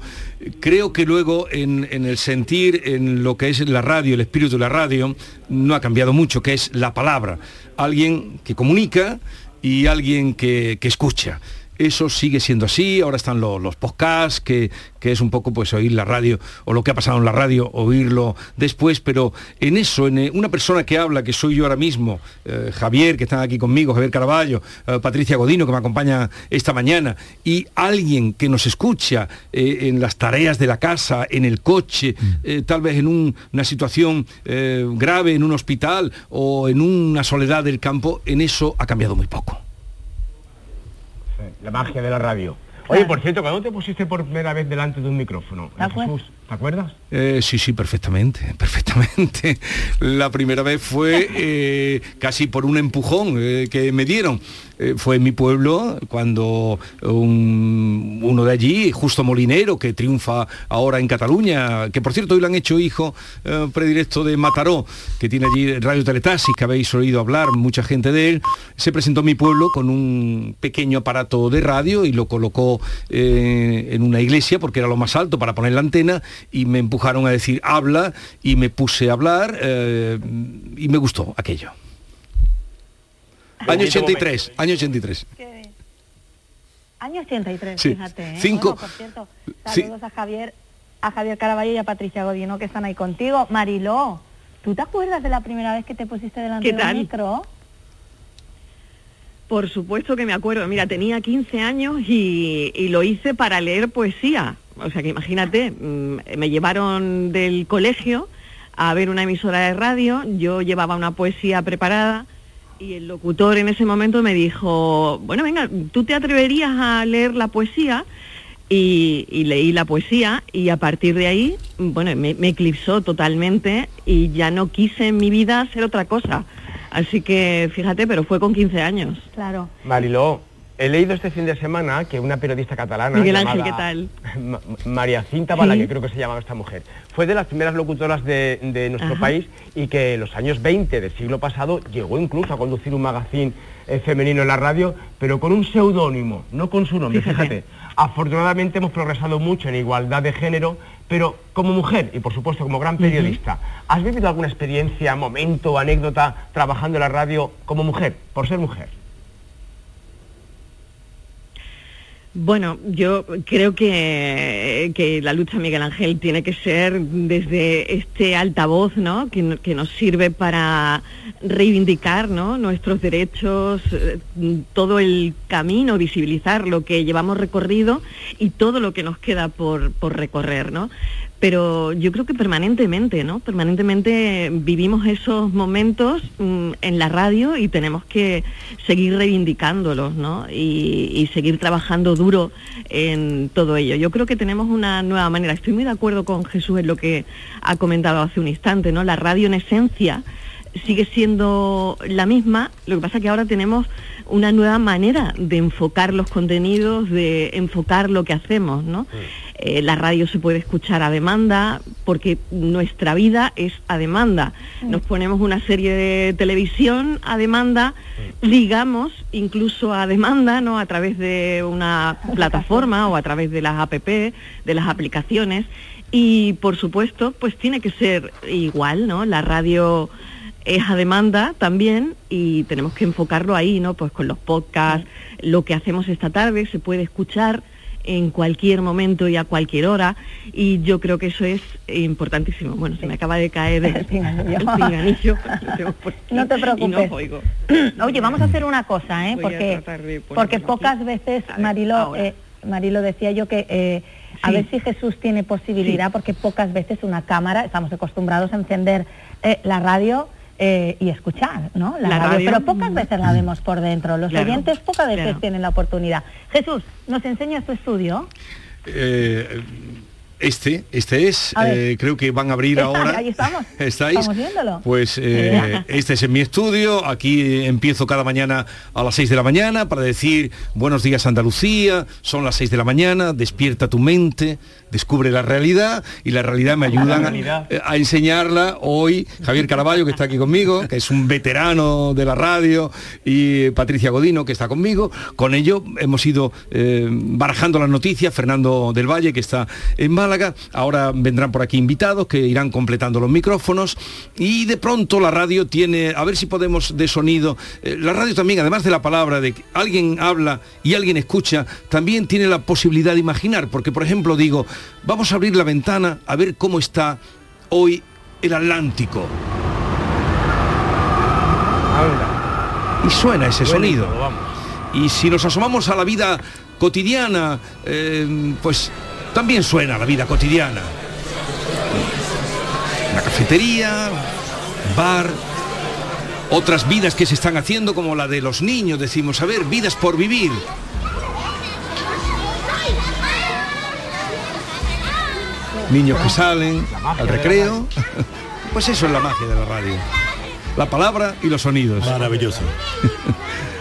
Creo que luego en, en el sentir, en lo que es la radio, el espíritu de la radio, no ha cambiado mucho, que es la palabra. Alguien que comunica y alguien que, que escucha. Eso sigue siendo así, ahora están los, los podcasts, que, que es un poco pues oír la radio o lo que ha pasado en la radio, oírlo después, pero en eso, en eh, una persona que habla, que soy yo ahora mismo, eh, Javier, que están aquí conmigo, Javier Caraballo, eh, Patricia Godino, que me acompaña esta mañana, y alguien que nos escucha eh, en las tareas de la casa, en el coche, eh, tal vez en un- una situación grave en un hospital o en una soledad del campo, en eso ha cambiado muy poco. La magia de la radio. Oye, por cierto, ¿cuándo te pusiste por primera vez delante de un micrófono? ¿Te acuerdas? Jesús, ¿te acuerdas? Eh, sí, sí, perfectamente, perfectamente. La primera vez fue eh, casi por un empujón eh, que me dieron. Eh, fue en mi pueblo cuando un- uno de allí, Justo Molinero, que triunfa ahora en Cataluña, que por cierto hoy le han hecho hijo eh, predilecto de Mataró, que tiene allí Radio Teletaxis, que habéis oído hablar mucha gente de él, se presentó en mi pueblo con un pequeño aparato de radio y lo colocó eh, en una iglesia porque era lo más alto para poner la antena y me empujaron a decir habla y me puse a hablar eh, y me gustó aquello. Año 83, año 83. Año 83, Sí. fíjate. ¿eh? Cinco- Bueno, por cierto, Sí. saludos a Javier, a Javier Caraballo y a Patricia Godino que están ahí contigo. Mariló, ¿tú te acuerdas de la primera vez que te pusiste delante ¿Qué del micro? Por supuesto que me acuerdo. Mira, tenía 15 años y, y lo hice para leer poesía. O sea que imagínate, mm, me llevaron del colegio a ver una emisora de radio, yo llevaba una poesía preparada y el locutor en ese momento me dijo, bueno, venga, ¿tú te atreverías a leer la poesía? Y, y leí la poesía y a partir de ahí, bueno, me, me eclipsó totalmente y ya no quise en mi vida hacer otra cosa. Así que fíjate, pero fue con 15 años. Claro. Mariló, he leído este fin de semana que una periodista catalana Miguel Ángel, llamada ¿qué tal? Ma- María Cinta Bala, Sí. que creo que se llamaba esta mujer, fue de las primeras locutoras de, de nuestro Ajá. país y que en los años 20 del siglo pasado llegó incluso a conducir un magazín eh, femenino en la radio, pero con un seudónimo, no con su nombre, Fíjate. fíjate. Afortunadamente hemos progresado mucho en igualdad de género, pero como mujer y por supuesto como gran periodista, ¿has vivido alguna experiencia, momento, anécdota trabajando en la radio como mujer, por ser mujer? Bueno, yo creo que, que la lucha Miguel Ángel tiene que ser desde este altavoz, ¿no? Que, que nos sirve para reivindicar, ¿no? Nuestros derechos, eh, todo el camino, visibilizar lo que llevamos recorrido y todo lo que nos queda por, por recorrer, ¿no? Pero yo creo que permanentemente, ¿no? Permanentemente vivimos esos momentos mm, en la radio y tenemos que seguir reivindicándolos, ¿no? Y, seguir trabajando duro en todo ello. Yo creo que tenemos una nueva manera. Estoy muy de acuerdo con Jesús en lo que ha comentado hace un instante, ¿no? La radio en esencia sigue siendo la misma, lo que pasa es que ahora tenemos una nueva manera de enfocar los contenidos, de enfocar lo que hacemos, ¿no? Eh, la radio se puede escuchar a demanda porque nuestra vida es a demanda. Nos ponemos una serie de televisión a demanda, ligamos incluso a demanda, ¿no? A través de una plataforma o a través de las app, de las aplicaciones. Y por supuesto, pues tiene que ser igual, ¿no? La radio es a demanda también y tenemos que enfocarlo ahí, ¿no? Pues con los podcasts, lo que hacemos esta tarde se puede escuchar en cualquier momento y a cualquier hora y yo creo que eso es importantísimo. Bueno, se me acaba de caer el, el pinganillo, No te no preocupes. oigo. Oye, vamos a hacer una cosa, ¿eh? Voy Porque, porque aquí. pocas veces, Marilo, eh, Marilo decía yo que eh, a Sí. ver si Jesús tiene posibilidad, porque pocas veces una cámara, estamos acostumbrados a encender eh, la radio eh, y escuchar, ¿no? La, La radio, radio. pero pocas veces la vemos por dentro. Los Claro, oyentes pocas veces claro. tienen la oportunidad. Jesús, ¿nos enseñas tu estudio? Eh, este, este es, eh, creo que van a abrir Está, ahora. ahí estamos. ¿Estáis? Estamos viéndolo. Pues eh, este es en mi estudio, aquí empiezo cada mañana a las 6 de la mañana para decir buenos días Andalucía, son las 6 de la mañana, despierta tu mente, descubre la realidad y la realidad me ayudan realidad. a, a enseñarla hoy Javier Caraballo que está aquí conmigo, que es un veterano de la radio y Patricia Godino que está conmigo. Con ello hemos ido eh, barajando las noticias, Fernando del Valle que está en Málaga Málaga. Ahora vendrán por aquí invitados que irán completando los micrófonos y de pronto la radio tiene, a ver si podemos de sonido, eh, la radio también, además de la palabra de que alguien habla y alguien escucha, también tiene la posibilidad de imaginar, porque por ejemplo digo, vamos a abrir la ventana a ver cómo está hoy el Atlántico. Y suena ese sonido. Y si nos asomamos a la vida cotidiana, eh, pues también suena la vida cotidiana. Una cafetería, bar, otras vidas que se están haciendo como la de los niños, decimos, a ver, vidas por vivir. Niños que salen al recreo. Pues eso es la magia de la radio. La palabra y los sonidos. Maravilloso.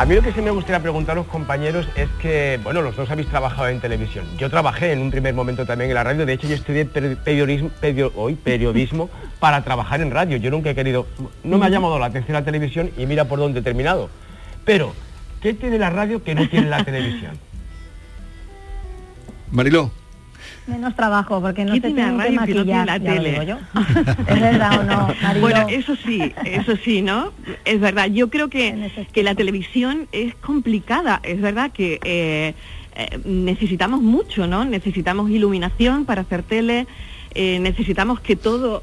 A mí lo que sí me gustaría preguntar a los compañeros es que, bueno, los dos habéis trabajado en televisión. Yo trabajé en un primer momento también en la radio, de hecho yo estudié periodismo, hoy, periodismo para trabajar en radio. Yo nunca he querido, no me ha llamado la atención la televisión y mira por dónde he terminado. Pero, ¿qué tiene la radio que no tiene la televisión? Mariló. Menos trabajo, porque no se tiene que radio que no tiene la tele. yo. ¿Es verdad o no, Mariló? Bueno, eso sí, eso sí, ¿no? Es verdad. Yo creo que, que la televisión es complicada. Es verdad que eh, eh, necesitamos mucho, ¿no? Necesitamos iluminación para hacer tele. eh, necesitamos que todo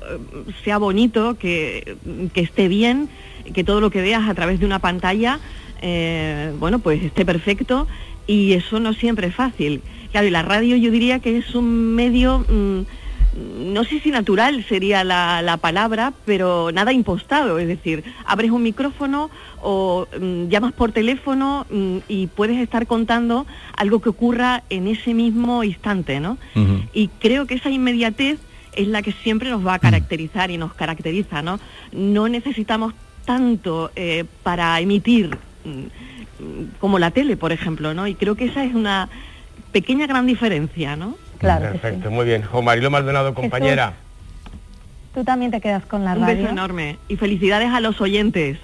sea bonito, que, que esté bien, que todo lo que veas a través de una pantalla, eh, bueno, pues esté perfecto y eso no siempre es fácil. Claro, y la radio yo diría que es un medio, mm, no sé si natural sería la, la palabra, pero nada impostado, es decir, abres un micrófono o mm, llamas por teléfono mm, y puedes estar contando algo que ocurra en ese mismo instante, ¿no? Y creo que esa inmediatez es la que siempre nos va a caracterizar y nos caracteriza, ¿no? No necesitamos tanto eh, para emitir como la tele, por ejemplo, ¿no? Y creo que esa es una pequeña gran diferencia, ¿no? Claro. que Perfecto, muy bien. Jo Marilo Maldonado, compañera. Tú también te quedas con la Un radio. beso enorme y felicidades a los oyentes.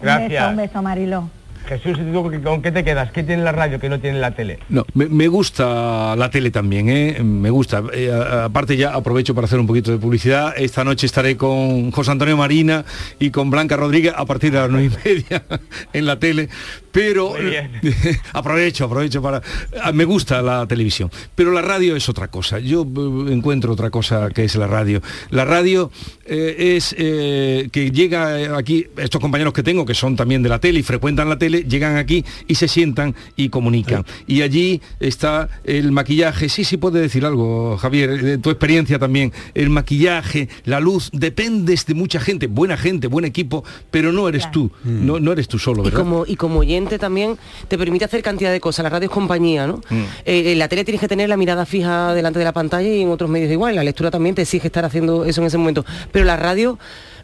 Un beso, Gracias. un beso, Mariló. Jesús, ¿y tú con qué te quedas? ¿Qué tiene la radio que no tiene la tele? No, me, me gusta la tele también, ¿eh? me gusta. Eh, aparte ya aprovecho para hacer un poquito de publicidad. Esta noche estaré con José Antonio Marina y con Blanca Rodríguez a partir de las nueve y media en la tele. Pero aprovecho, aprovecho para. ah, Me gusta la televisión, pero la radio es otra cosa. Yo eh, encuentro otra cosa que es la radio. La radio eh, es eh, que llega aquí, estos compañeros que tengo, que son también de la tele y frecuentan la tele, llegan aquí y se sientan y comunican. Y allí está el maquillaje. Sí, sí puede decir algo, Javier, de tu experiencia también. El maquillaje, la luz, dependes de mucha gente, buena gente, buen equipo, pero no eres tú, no, no eres tú solo, Y ¿verdad? como, y como también te permite hacer cantidad de cosas. La radio es compañía, ¿no? Mm. Eh, en la tele tienes que tener la mirada fija delante de la pantalla y en otros medios igual. La lectura también te exige estar haciendo eso en ese momento. Pero la radio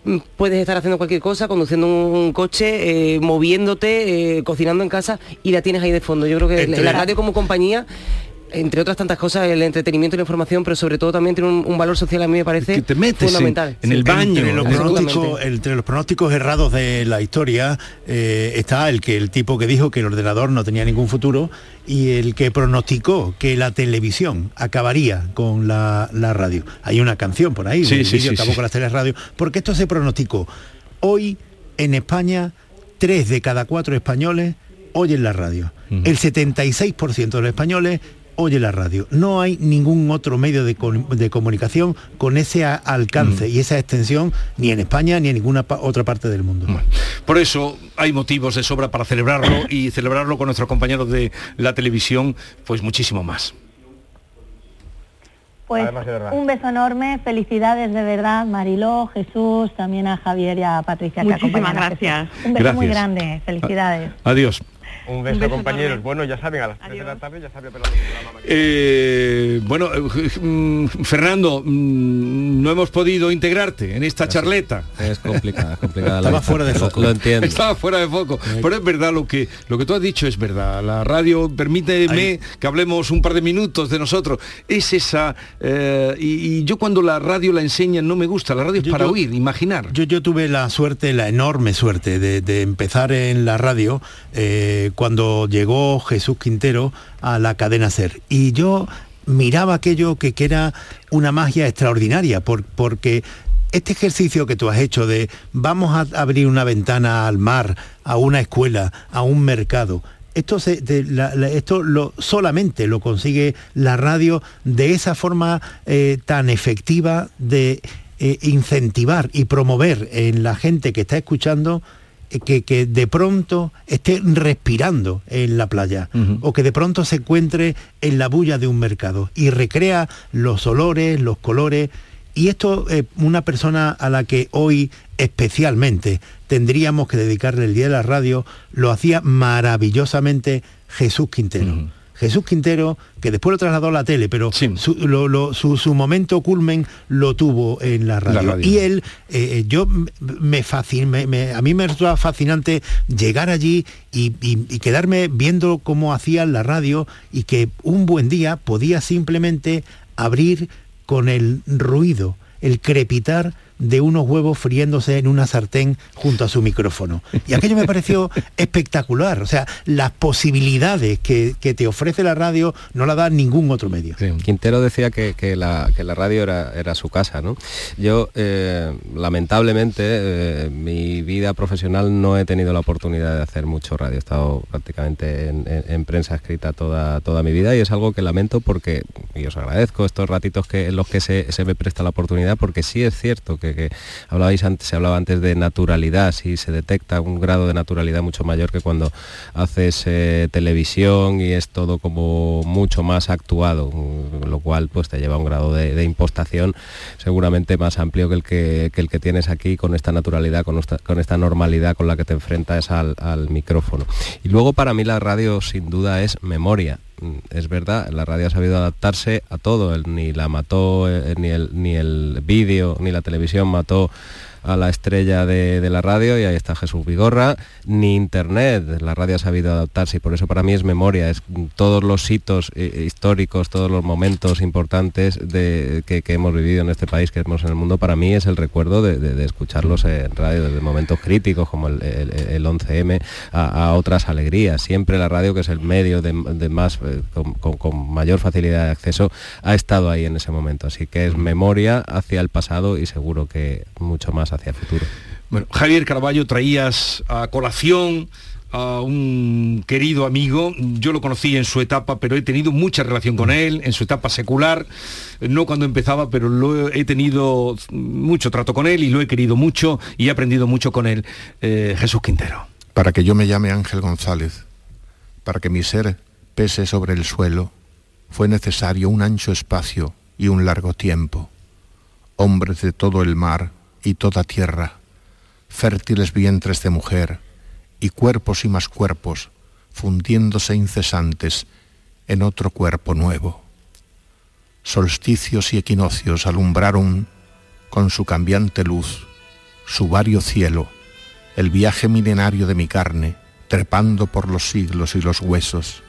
mm, puedes estar haciendo cualquier cosa, conduciendo un, un coche, eh, moviéndote, eh, cocinando en casa y la tienes ahí de fondo. Yo creo que Entre- la radio como compañía entre otras tantas cosas, el entretenimiento y la información, pero sobre todo también tiene un, un valor social a mí me parece fundamental. Entre los, pronósticos, entre los pronósticos errados de la historia eh, está el que el tipo que dijo que el ordenador no tenía ningún futuro y el que pronosticó que la televisión acabaría con la, la radio. Hay una canción por ahí, Sí, el sí, vídeo sí, acabó sí. con las teleradio, porque esto se pronosticó. Hoy en España, tres de cada cuatro españoles oyen la radio. El 76% de los españoles oye la radio. No hay ningún otro medio de, com- de comunicación con ese alcance y esa extensión ni en España ni en ninguna pa- otra parte del mundo. Por eso hay motivos de sobra para celebrarlo y celebrarlo con nuestros compañeros de la televisión, pues muchísimo más. Pues un beso enorme, felicidades de verdad, Mariló, Jesús, también a Javier y a Patricia. que Muchísimas acompañan a Jesús. gracias. Un beso muy grande, felicidades. Adiós. Un beso, beso compañeros. enorme. Bueno, ya saben, a las 3 de la tarde ya saben pero Eh, bueno, eh, mm, Fernando, mm, no hemos podido integrarte en esta charleta. Es complicada, es complicada. Estaba fuera de foco. Lo, entiendo. Estaba fuera de foco. Pero es verdad lo que lo que tú has dicho es verdad. La radio permíteme que hablemos un par de minutos de nosotros. Es esa eh, y, y yo cuando la radio la enseñan no me gusta. La radio es Yo- para yo- oír, imaginar. Yo, yo tuve la suerte, la enorme suerte de, de empezar en la radio eh, cuando llegó Jesús Quintero a la cadena SER. Y yo miraba aquello que, que era una magia extraordinaria, por- porque este ejercicio que tú has hecho de vamos a abrir una ventana al mar, a una escuela, a un mercado, esto, esto solamente lo consigue la radio de esa forma eh, tan efectiva de eh, incentivar y promover en la gente que está escuchando que, que de pronto esté respirando en la playa o que de pronto se encuentre en la bulla de un mercado y recrea los olores, los colores. Y esto, eh, una persona a la que hoy especialmente tendríamos que dedicarle el Día de la Radio, lo hacía maravillosamente Jesús Quintero. Jesús Quintero, que después lo trasladó a la tele, pero su, lo- lo- su- su momento culmen lo tuvo en la radio. radio. Y él, eh, yo m- me, fascin- me- me- a mí me resultaba fascinante llegar allí y, y- y quedarme viendo cómo hacían la radio y que un buen día podía simplemente abrir con el ruido, el crepitar de unos huevos friéndose en una sartén junto a su micrófono. Y aquello me pareció espectacular. O sea, las posibilidades que, que te ofrece la radio no la da ningún otro medio. Quintero decía que, que la, que la radio era, era su casa, ¿no? Yo, eh, lamentablemente, eh, mi vida profesional no he tenido la oportunidad de hacer mucho radio. He estado prácticamente en, en- en prensa escrita toda, toda mi vida y es algo que lamento porque, y os agradezco estos ratitos que, en los que se, se me presta la oportunidad, porque sí es cierto que, que hablabais antes, se hablaba antes de naturalidad, sí se detecta un grado de naturalidad mucho mayor que cuando haces eh, televisión y es todo como mucho más actuado, lo cual pues te lleva a un grado de, de impostación seguramente más amplio que el que, que el que tienes aquí con esta naturalidad, con esta, con esta normalidad con la que te enfrentas al, al micrófono. Y luego para mí la radio sin duda es memoria. Mm, Es verdad, la radio ha sabido adaptarse a todo, ni la mató, eh, ni el, ni el vídeo, ni la televisión mató a la estrella de, la radio y ahí está Jesús Vigorra, ni internet, la radio ha sabido adaptarse y por eso para mí es memoria, es todos los hitos eh, históricos, todos los momentos importantes de, que, hemos vivido en este país, que hemos en el mundo, para mí es el recuerdo de, escucharlos en radio desde momentos críticos como el, el- el 11M a, otras alegrías. Siempre la radio, que es el medio de, más, eh, con mayor facilidad de acceso, ha estado ahí en ese momento. Así que es memoria hacia el pasado y seguro que mucho más hacia el futuro. Bueno, Javier Carballo, traías a colación a un querido amigo, yo lo conocí en su etapa, pero he tenido mucha relación con él, en su etapa secular, no cuando empezaba, pero lo he he tenido mucho trato con él y lo he querido mucho y he aprendido mucho con él, Eh, Jesús Quintero. para que yo me llame Ángel González, para que mi ser pese sobre el suelo, fue necesario un ancho espacio y un largo tiempo. Hombres de todo el mar y toda tierra, fértiles vientres de mujer, y cuerpos y más cuerpos, fundiéndose incesantes en otro cuerpo nuevo. Solsticios y equinoccios alumbraron con su cambiante luz su vario cielo, el viaje milenario de mi carne, trepando por los siglos y los huesos,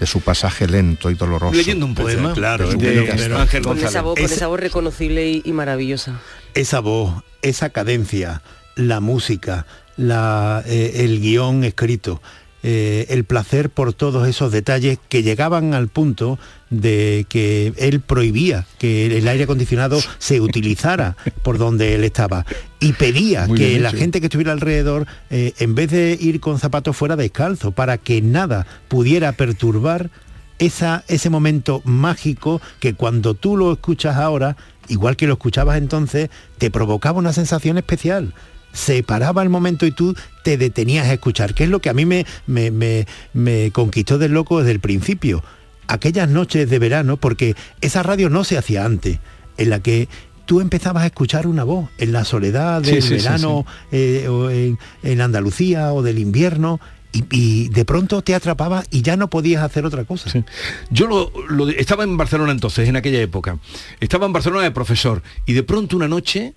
de su pasaje lento y doloroso. Leyendo un poema, claro, de Ángel Con esa voz, con Ese- esa voz reconocible y, y maravillosa. Esa voz, esa cadencia, la música, la, eh, el guion escrito, eh, el placer por todos esos detalles que llegaban al punto de que él prohibía que el aire acondicionado se utilizara por donde él estaba y pedía Muy que la hecho. gente que estuviera alrededor, eh, en vez de ir con zapatos fuera descalzo, para que nada pudiera perturbar esa, ese momento mágico que cuando tú lo escuchas ahora, igual que lo escuchabas entonces, te provocaba una sensación especial. Se paraba el momento y tú te detenías a escuchar, que es lo que a mí me, me, me- me conquistó del loco desde el principio. Aquellas noches de verano, porque esa radio no se hacía antes, en la que tú empezabas a escuchar una voz en la soledad del sí, sí, verano eh, o en, en Andalucía o del invierno y, y de pronto te atrapaba y ya no podías hacer otra cosa. Yo lo, estaba en Barcelona entonces, en aquella época. Estaba en Barcelona de profesor y de pronto una noche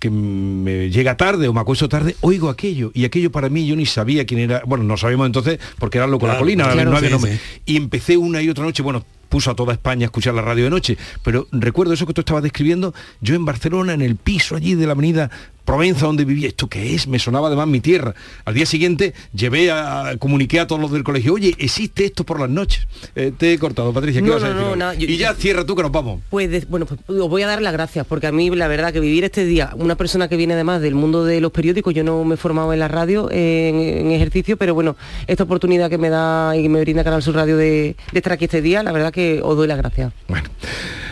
que me llega tarde o me acuesto tarde, oigo aquello y aquello para mí yo ni sabía quién era, bueno, no sabíamos entonces porque era loco la Claro, colina, claro, no había sí, nombre. sí. Y empecé una y otra noche, bueno, puso a toda España a escuchar la radio de noche, pero recuerdo eso que tú estabas describiendo, yo en Barcelona, en el piso allí de la avenida Provenza, donde vivía, ¿esto qué es? Me sonaba además mi tierra. Al día siguiente llevé a, comuniqué a todos los del colegio, oye, existe esto por las noches. Eh, te he cortado, Patricia, ¿qué No, vas a no, decir no, yo- y ya cierra tú que nos vamos. Pues de- bueno, pues os voy a dar las gracias, porque a mí la verdad que vivir este día, una persona que viene además del mundo de los periódicos, yo no me he formado en la radio en, en ejercicio, pero bueno, esta oportunidad que me da y que me brinda Canal Sur Radio de, de estar aquí este día, la verdad que os doy las gracias.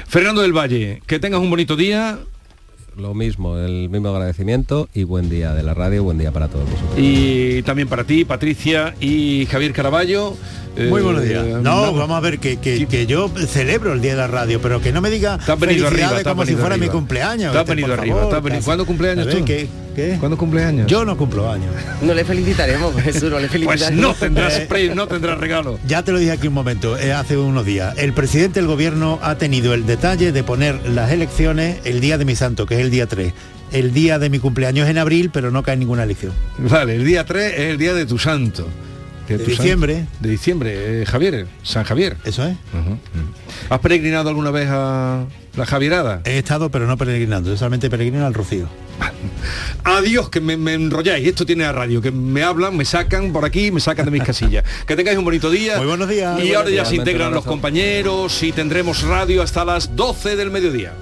Fernando del Valle, que tengas un bonito día Lo mismo, el mismo agradecimiento y buen día de la radio, buen día para todos vosotros. y también para ti, Patricia y Javier Caraballo. Muy buenos días. Eh, No, vamos a ver, que, que- que yo celebro el Día de la Radio, pero que no me diga Te has venido felicidades arriba, te has como si fuera mi cumpleaños. Te has este, venido arriba, favor, te has venido- casi. ¿Cuándo cumpleaños ver, tú? ¿qué- qué? ¿Cuándo cumpleaños? Yo no cumplo años. No le felicitaremos, Jesús, no le Pues felicitaremos. no tendrás Eh, pre- no tendrás regalo. Ya te lo dije aquí un momento, eh, hace unos días. El presidente del gobierno ha tenido el detalle de poner las elecciones el día de mi santo, que es el día 3. El día de mi cumpleaños es en abril, pero no cae ninguna elección. Vale, el día 3 es el día de tu santo. De diciembre. De diciembre, eh, Javier, San Javier. Eso es. ¿Has peregrinado alguna vez a la Javierada? He estado, pero no peregrinando. Yo solamente peregrino al Rocío. Adiós, que me, me enrolláis. Esto tiene a radio, que me hablan, me sacan por aquí, me sacan de mis casillas. Que tengáis un bonito día. Muy buenos días. Y ahora ya se integran los compañeros y tendremos radio hasta las 12 del mediodía.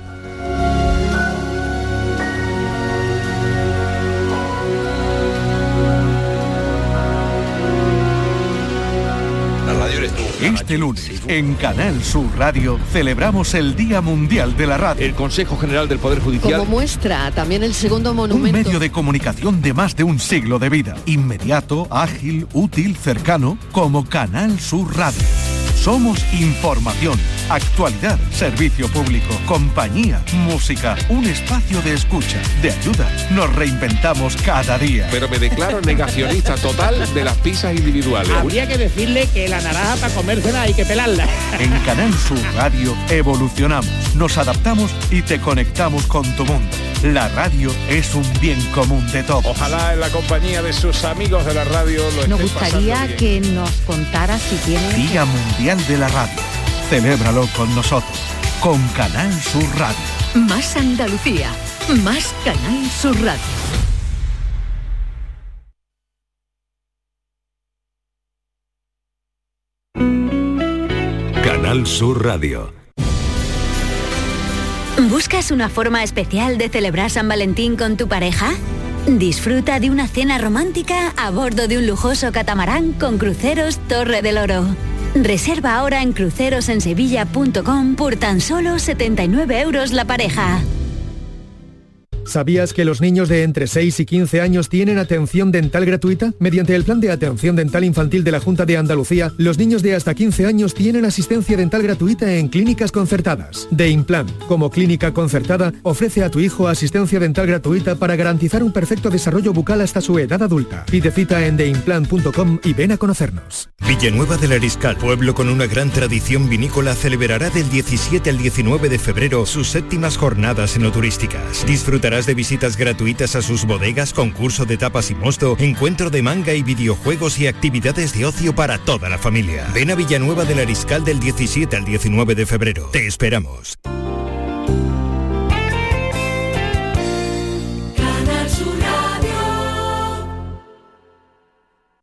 Este lunes, en Canal Sur Radio, celebramos el Día Mundial de la Radio. El Consejo General del Poder Judicial Como muestra también el segundo Un monumento. medio de comunicación de más de un siglo de vida. Inmediato, ágil, útil, cercano, como Canal Sur Radio. Somos información, actualidad, servicio público, compañía, música, un espacio de escucha, de ayuda. Nos reinventamos cada día. Pero me declaro negacionista total de las pizzas individuales. Habría que decirle que la naranja para comérsela hay que pelarla. En Canal Sur Radio evolucionamos, nos adaptamos y te conectamos con tu mundo. La radio es un bien común de todos. Ojalá en la compañía de sus amigos de la radio lo Nos estén pasando gustaría bien. que nos contara si tiene... Día Mundial de la Radio. Celébralo con nosotros, con Canal Sur Radio. Más Andalucía. Más Canal Sur Radio. Canal Sur Radio. ¿Buscas una forma especial de celebrar San Valentín con tu pareja? Disfruta de una cena romántica a bordo de un lujoso catamarán con cruceros Torre del Oro. Reserva ahora en crucerosensevilla.com por tan solo 79 euros la pareja. ¿Sabías que los niños de entre 6 y 15 años tienen atención dental gratuita? Mediante el Plan de Atención Dental Infantil de la Junta de Andalucía, los niños de hasta 15 años tienen asistencia dental gratuita en clínicas concertadas. De como clínica concertada, ofrece a tu hijo asistencia dental gratuita para garantizar un perfecto desarrollo bucal hasta su edad adulta. Pide cita en theimplant.com y ven a conocernos. Villanueva del Ariscal, pueblo con una gran tradición vinícola, celebrará del 17 al 19 de febrero sus séptimas jornadas enoturísticas. Disfrutarás de visitas gratuitas a sus bodegas, concurso de tapas y mosto, encuentro de manga y videojuegos y actividades de ocio para toda la familia. Ven a Villanueva del Ariscal del 17 al 19 de febrero. Te esperamos.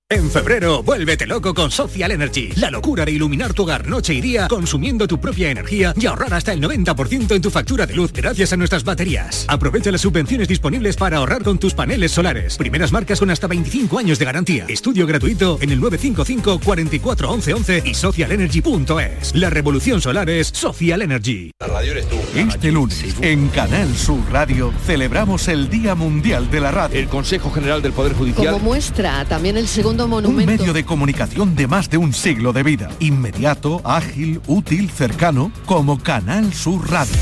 En febrero, vuélvete loco con Social Energy. La locura de iluminar tu hogar noche y día consumiendo tu propia energía y ahorrar hasta el 90% en tu factura de luz gracias a nuestras baterías. Aprovecha las subvenciones disponibles para ahorrar con tus paneles solares. Primeras marcas con hasta 25 años de garantía. Estudio gratuito en el 955 44 11 11 y socialenergy.es. La revolución solar es Social Energy. La radio eres tú. Este lunes, en Canal Sur Radio, celebramos el Día Mundial de la Radio. El Consejo General del Poder Judicial Como muestra también el segundo Un monumento. medio de comunicación de más de un siglo de vida. Inmediato, ágil, útil, cercano, como Canal Sur Radio.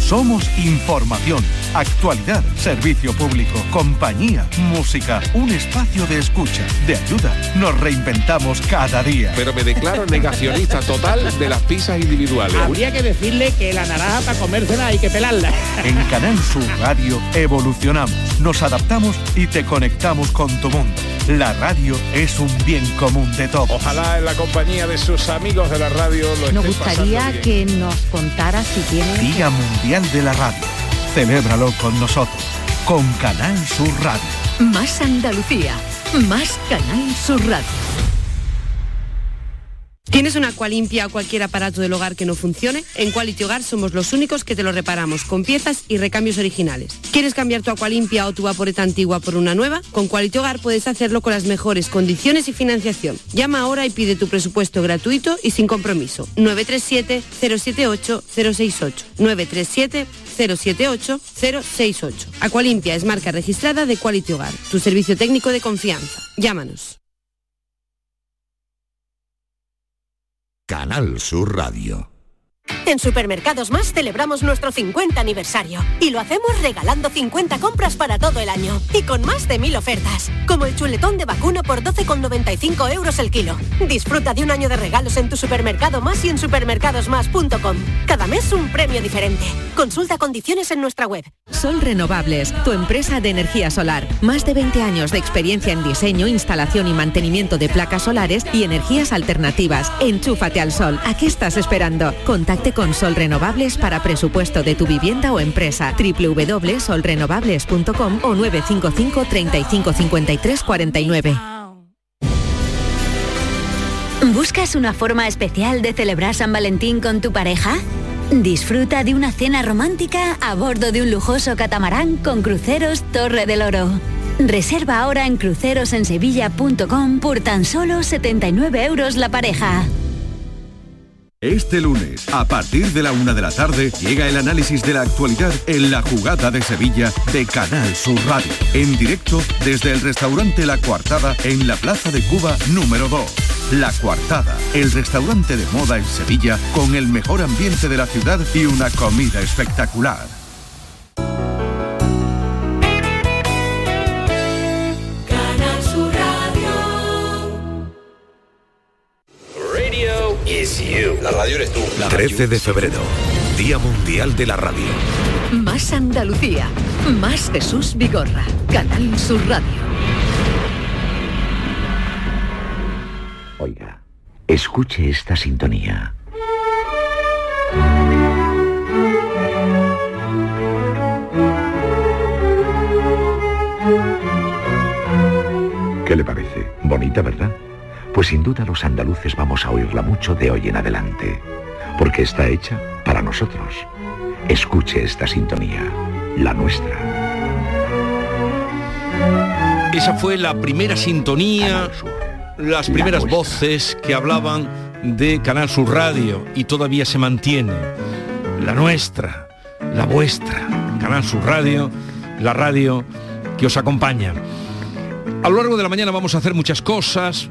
Somos información, actualidad, servicio público, compañía, música, un espacio de escucha, de ayuda. Nos reinventamos cada día. Pero me declaro negacionista total de las pizzas individuales. Habría que decirle que la naranja para comérsela hay que pelarla. En Canal Sur Radio evolucionamos, nos adaptamos y te conectamos con tu mundo. La radio es un bien común de todos. Ojalá en la compañía de sus amigos de la radio lo Nos estén gustaría pasando bien. que nos contara si tiene... Día Mundial de la Radio. Celébralo con nosotros, con Canal Sur Radio. Más Andalucía, más Canal Sur Radio. ¿Tienes una Aqualimpia o cualquier aparato del hogar que no funcione? En Quality Hogar somos los únicos que te lo reparamos con piezas y recambios originales. ¿Quieres cambiar tu Aqualimpia o tu vaporeta antigua por una nueva? Con Quality Hogar puedes hacerlo con las mejores condiciones y financiación. Llama ahora y pide tu presupuesto gratuito y sin compromiso. 937-078-068. 937-078-068. Aqualimpia es marca registrada de Quality Hogar, tu servicio técnico de confianza. Llámanos. Canal Sur Radio. En Supermercados Más celebramos nuestro 50 aniversario y lo hacemos regalando 50 compras para todo el año y con más de mil ofertas, como el chuletón de vacuno por 12,95 euros el kilo. Disfruta de un año de regalos en tu supermercado más y en supermercadosmás.com. Cada mes un premio diferente. Consulta condiciones en nuestra web. Sol Renovables, tu empresa de energía solar. Más de 20 años de experiencia en diseño, instalación y mantenimiento de placas solares y energías alternativas. Enchúfate al sol. ¿A qué estás esperando? Con Sol Renovables para presupuesto de tu vivienda o empresa. www.solrenovables.com o 955 35 53 49. ¿Buscas una forma especial de celebrar San Valentín con tu pareja? Disfruta de una cena romántica a bordo de un lujoso catamarán con cruceros Torre del Oro. Reserva ahora en crucerosensevilla.com por tan solo 79 euros la pareja. Este lunes, a partir de la una de la tarde, llega el análisis de la actualidad en la jugada de Sevilla de Canal Sur Radio. En directo desde el restaurante La Coartada en la Plaza de Cuba número 2. La Coartada, el restaurante de moda en Sevilla con el mejor ambiente de la ciudad y una comida espectacular. Radio eres tú. 13 de febrero, Día Mundial de la Radio. Más Andalucía, más Jesús Vigorra, Canal Sur Radio. Oiga, escuche esta sintonía. ¿Qué le parece? Bonita, ¿verdad? Pues sin duda los andaluces vamos a oírla mucho de hoy en adelante, porque está hecha para nosotros. Escuche esta sintonía, la nuestra. Esa fue la primera sintonía, las primeras voces que hablaban de Canal Sur Radio y todavía se mantiene. La nuestra, la vuestra, Canal Sur Radio, la radio que os acompaña. A lo largo de la mañana vamos a hacer muchas cosas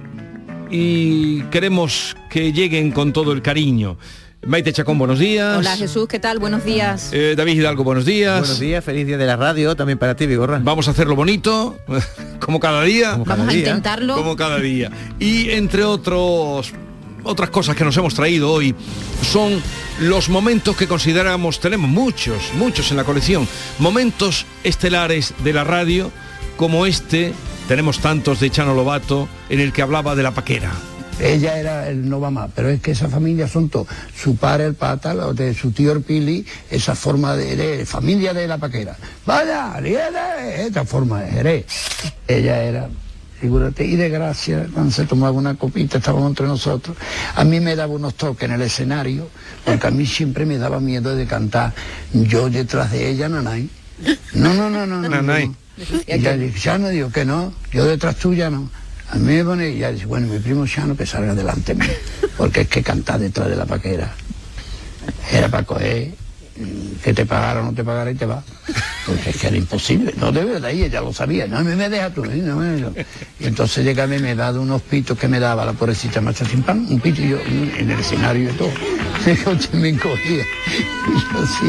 y queremos que lleguen con todo el cariño. Maite Chacón, buenos días. Hola Jesús, ¿qué tal? Buenos días. Eh, David Hidalgo, buenos días. Buenos días, feliz día de la radio, también para ti, Vigorra. Vamos a hacerlo bonito, como cada día. Vamos a intentarlo. Como cada día. Y entre otros otras cosas que nos hemos traído hoy son los momentos que consideramos, tenemos muchos, muchos en la colección, momentos estelares de la radio, como este, tenemos tantos de Chano Lobato, en el que hablaba de la paquera. Ella era el no va más, pero es que esa familia son todos. Su padre el pata, de su tío el pili, esa forma de, de familia de la paquera. Vaya, esta forma de Jerez. Ella era, figúrate, y de gracia, cuando se tomaba una copita, estábamos entre nosotros. A mí me daba unos toques en el escenario, porque a mí siempre me daba miedo de cantar yo detrás de ella, nanay. No, no, no, no. no, Nanay. no. Y ya no digo que no, yo detrás tuya no. A mí me pone y ya dice, bueno, mi primo Chano que salga delante mío, porque es que cantar detrás de la paquera era para coger, que te pagara o no te pagara y te va. Porque es que era imposible, no de ahí, ella lo sabía, no me, me deja tú, ¿eh? no me Y entonces llegaba y me daba unos pitos que me daba la pobrecita macha sin pan, un pito y yo en el escenario y todo. Me encogía. Y yo así,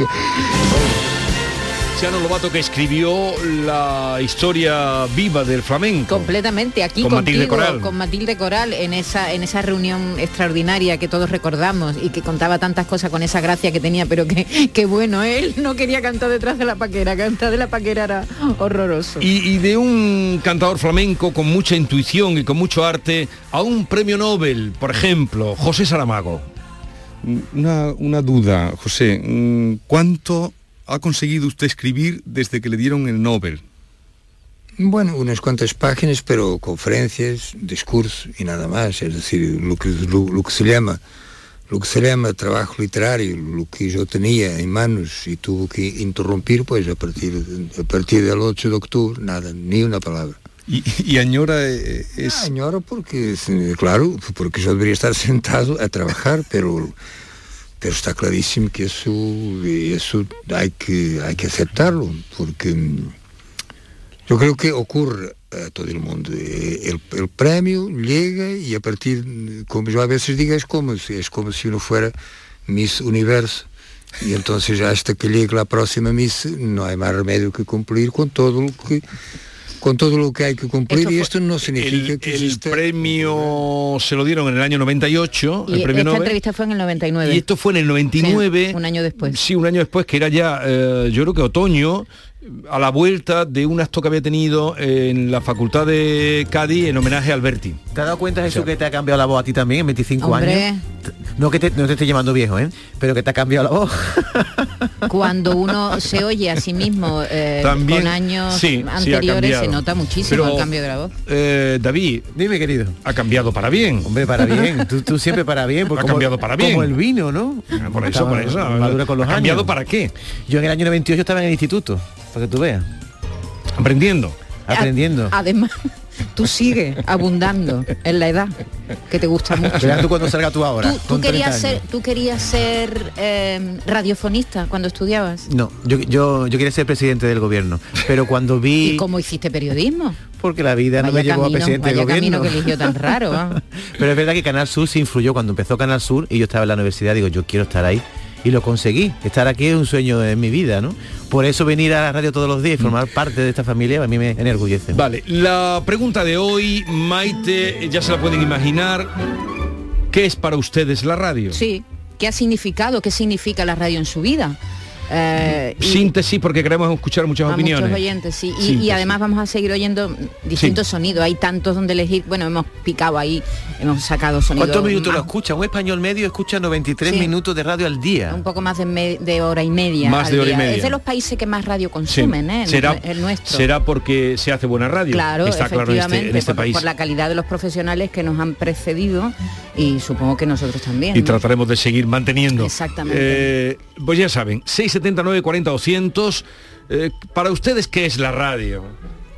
Chano Lobato que escribió la historia viva del flamenco. Completamente, aquí Con contigo, Matilde Coral. con Matilde Coral, en esa, en esa reunión extraordinaria que todos recordamos y que contaba tantas cosas con esa gracia que tenía, pero que, que bueno, él no quería cantar detrás de la paquera, cantar de la paquera era horroroso. Y, y de un cantador flamenco con mucha intuición y con mucho arte a un premio Nobel, por ejemplo, José Saramago. Una, una duda, José. Mm, ¿Cuánto ha conseguido usted escribir desde que le dieron el Nobel? Bueno, unas cuantas páginas, pero conferencias, discursos y nada más. Es decir, lo que, lo, lo que se llama lo que se llama trabajo literario, lo que yo tenía en manos y tuvo que interrumpir, pues a partir, a partir del 8 de octubre, nada, ni una palabra. ¿Y, y añora eh, es...? Ah, añora porque, claro, porque yo debería estar sentado a trabajar, pero pero está clarísimo que eso, eso hay, que, hay que aceptarlo, porque yo creo que ocurre a todo el mundo. El, el premio llega y a partir, como yo a veces digo, es como, es como si uno fuera Miss Universo. Y entonces hasta que llegue la próxima Miss no hay más remedio que cumplir con todo lo que con todo lo que hay que cumplir Esto y esto no significa El, que el exista- premio se lo dieron en el año 98, Y el premio esta Nobel. entrevista fue en el 99. Y esto fue en el 99. Sí, un año después. Sí, un año después, que era ya, eh, yo creo que otoño, a la vuelta de un acto que había tenido en la Facultad de Cádiz en homenaje a Alberti. ¿Te has dado cuenta, Jesús, que te ha cambiado la voz a ti también en 25 Hombre. años? No que te, no te esté llamando viejo, ¿eh? Pero que te ha cambiado la voz. Cuando uno se oye a sí mismo eh, También, con años sí, sí, ha anteriores se cambiado. nota muchísimo Pero- el cambio de la voz. Eh, David. Dime, querido. Ha cambiado para bien. Hombre, para bien. Tú, tú siempre para bien. Ha como- cambiado para bien. Como el vino, ¿no? Por eso, por eso. Madura con los ¿Ha cambiado años. para qué? Yo en el año 98 estaba en el instituto, para que tú veas. Aprendiendo. Aprendiendo. Además, tú sigues abundando en la edad que te gusta mucho. Tú cuando salga tú ahora. ¿Tú, tú con 30 querías ser, ¿Tú querías ser eh, radiofonista cuando estudiabas? No, yo, yo, yo quería ser presidente del gobierno, pero cuando vi... ¿Y cómo hiciste periodismo? Porque la vida no me llevó a presidente del gobierno. que eligió tan raro. Pero es verdad que Canal Sur se influyó cuando empezó Canal Sur y yo estaba en la universidad, digo, yo quiero estar ahí. Y lo conseguí. Estar aquí es un sueño en mi vida, ¿no? Por eso venir a la radio todos los días y formar parte de esta familia a mí me enorgullece. Vale, la pregunta de hoy, Maite, ya se la pueden imaginar. ¿Qué es para ustedes la radio? Sí. ¿Qué ha significado? ¿Qué significa la radio en su vida? Eh, y- Síntesis, porque queremos escuchar muchas a opiniones. muchos oyentes, sí. Y, y además vamos a seguir oyendo distintos sonidos. Hay tantos donde elegir. Bueno, hemos picado ahí, hemos sacado sonidos. ¿Cuántos minutos lo escucha? Un español medio escucha 93 Sí. minutos de radio al día. un poco más de, me- de hora y media. Más al de hora y día. media. Es de los países que más radio Sí. consumen, ¿eh? El- será, el nuestro. será porque se hace buena radio. Claro, Está claro en este, efectivamente, en este por, país. por la calidad de los profesionales que nos han precedido y supongo que nosotros también. y ¿no? trataremos de seguir manteniendo. Exactamente. Eh, pues ya saben, 679 40 200. Eh, para ustedes, ¿qué es la radio?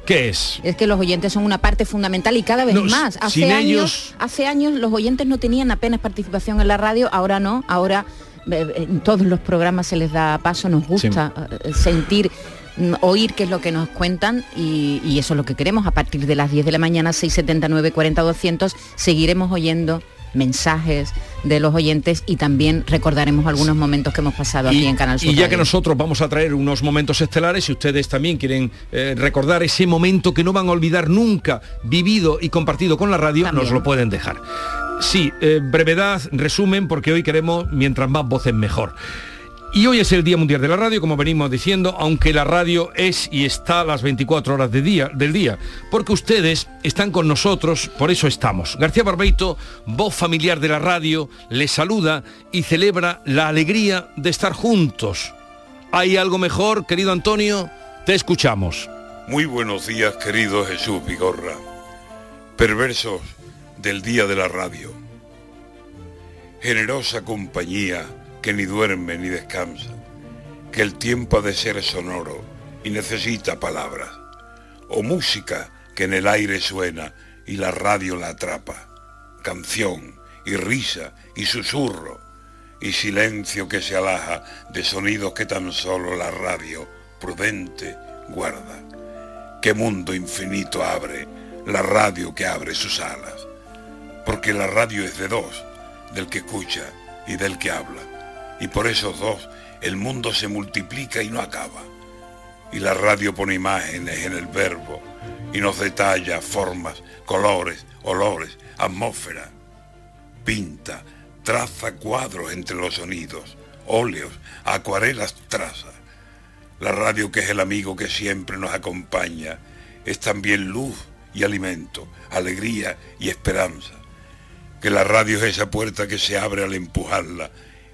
¿Qué es? Es que los oyentes son una parte fundamental y cada vez No, más. Hace sin años, ellos- hace años los oyentes no tenían apenas participación en la radio, ahora no, ahora eh, en todos los programas se les da paso, nos gusta eh, sentir mm, oír qué es lo que nos cuentan y, y eso es lo que queremos. A partir de las 10 de la mañana, 679 40 200, seguiremos oyendo mensajes de los oyentes y también recordaremos algunos momentos que hemos pasado aquí en Canal Sur. y ya Radio. que nosotros vamos a traer unos momentos estelares, si ustedes también quieren eh, recordar ese momento que no van a olvidar nunca, vivido y compartido con la radio, nos lo pueden dejar. Sí, eh, brevedad, resumen, porque hoy queremos mientras más voces mejor. Y hoy es el Día Mundial de la Radio, como venimos diciendo, aunque la radio es y está a las 24 horas del día, porque ustedes están con nosotros, por eso estamos. García Barbeito, voz familiar de la radio, les saluda y celebra la alegría de estar juntos. ¿Hay algo mejor, querido Antonio? Te escuchamos. Muy buenos días, querido Jesús Vigorra. Perversos del Día de la Radio. Generosa compañía que ni duerme ni descansa, que el tiempo ha de ser sonoro y necesita palabras, o música que en el aire suena y la radio la atrapa, canción y risa y susurro y silencio que se alaja de sonidos que tan solo la radio prudente guarda. Qué mundo infinito abre la radio que abre sus alas, porque la radio es de dos, del que escucha y del que habla, y por esos dos el mundo se multiplica y no acaba. Y la radio pone imágenes en el verbo y nos detalla formas, colores, olores, atmósfera. Pinta, traza cuadros entre los sonidos, óleos, acuarelas traza. La radio que es el amigo que siempre nos acompaña es también luz y alimento, alegría y esperanza. Que la radio es esa puerta que se abre al empujarla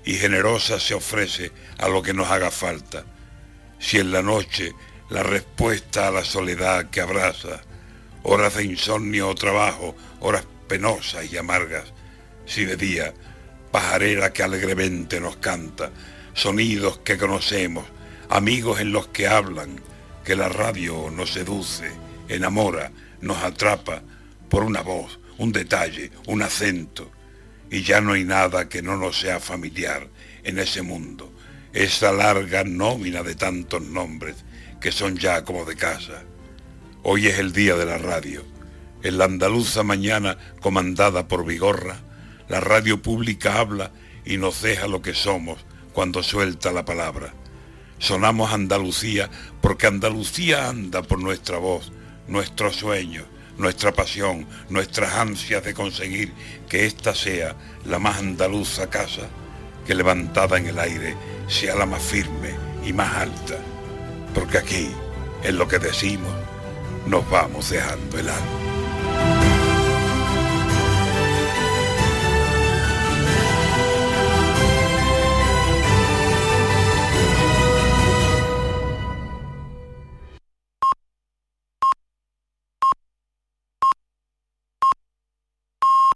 y generosa se ofrece a lo que nos haga falta. Si en la noche la respuesta a la soledad que abraza, horas de insomnio o trabajo, horas penosas y amargas, si de día, pajarera que alegremente nos canta, sonidos que conocemos, amigos en los que hablan, que la radio nos seduce, enamora, nos atrapa por una voz, un detalle, un acento, y ya no hay nada que no nos sea familiar en ese mundo, esa larga nómina de tantos nombres que son ya como de casa. Hoy es el día de la radio. En la andaluza mañana comandada por Vigorra, la radio pública habla y nos deja lo que somos cuando suelta la palabra. Sonamos Andalucía porque Andalucía anda por nuestra voz, nuestros sueños, nuestra pasión, nuestras ansias de conseguir que ésta sea la más andaluza casa, que levantada en el aire sea la más firme y más alta, porque aquí, en lo que decimos, nos vamos dejando el alma.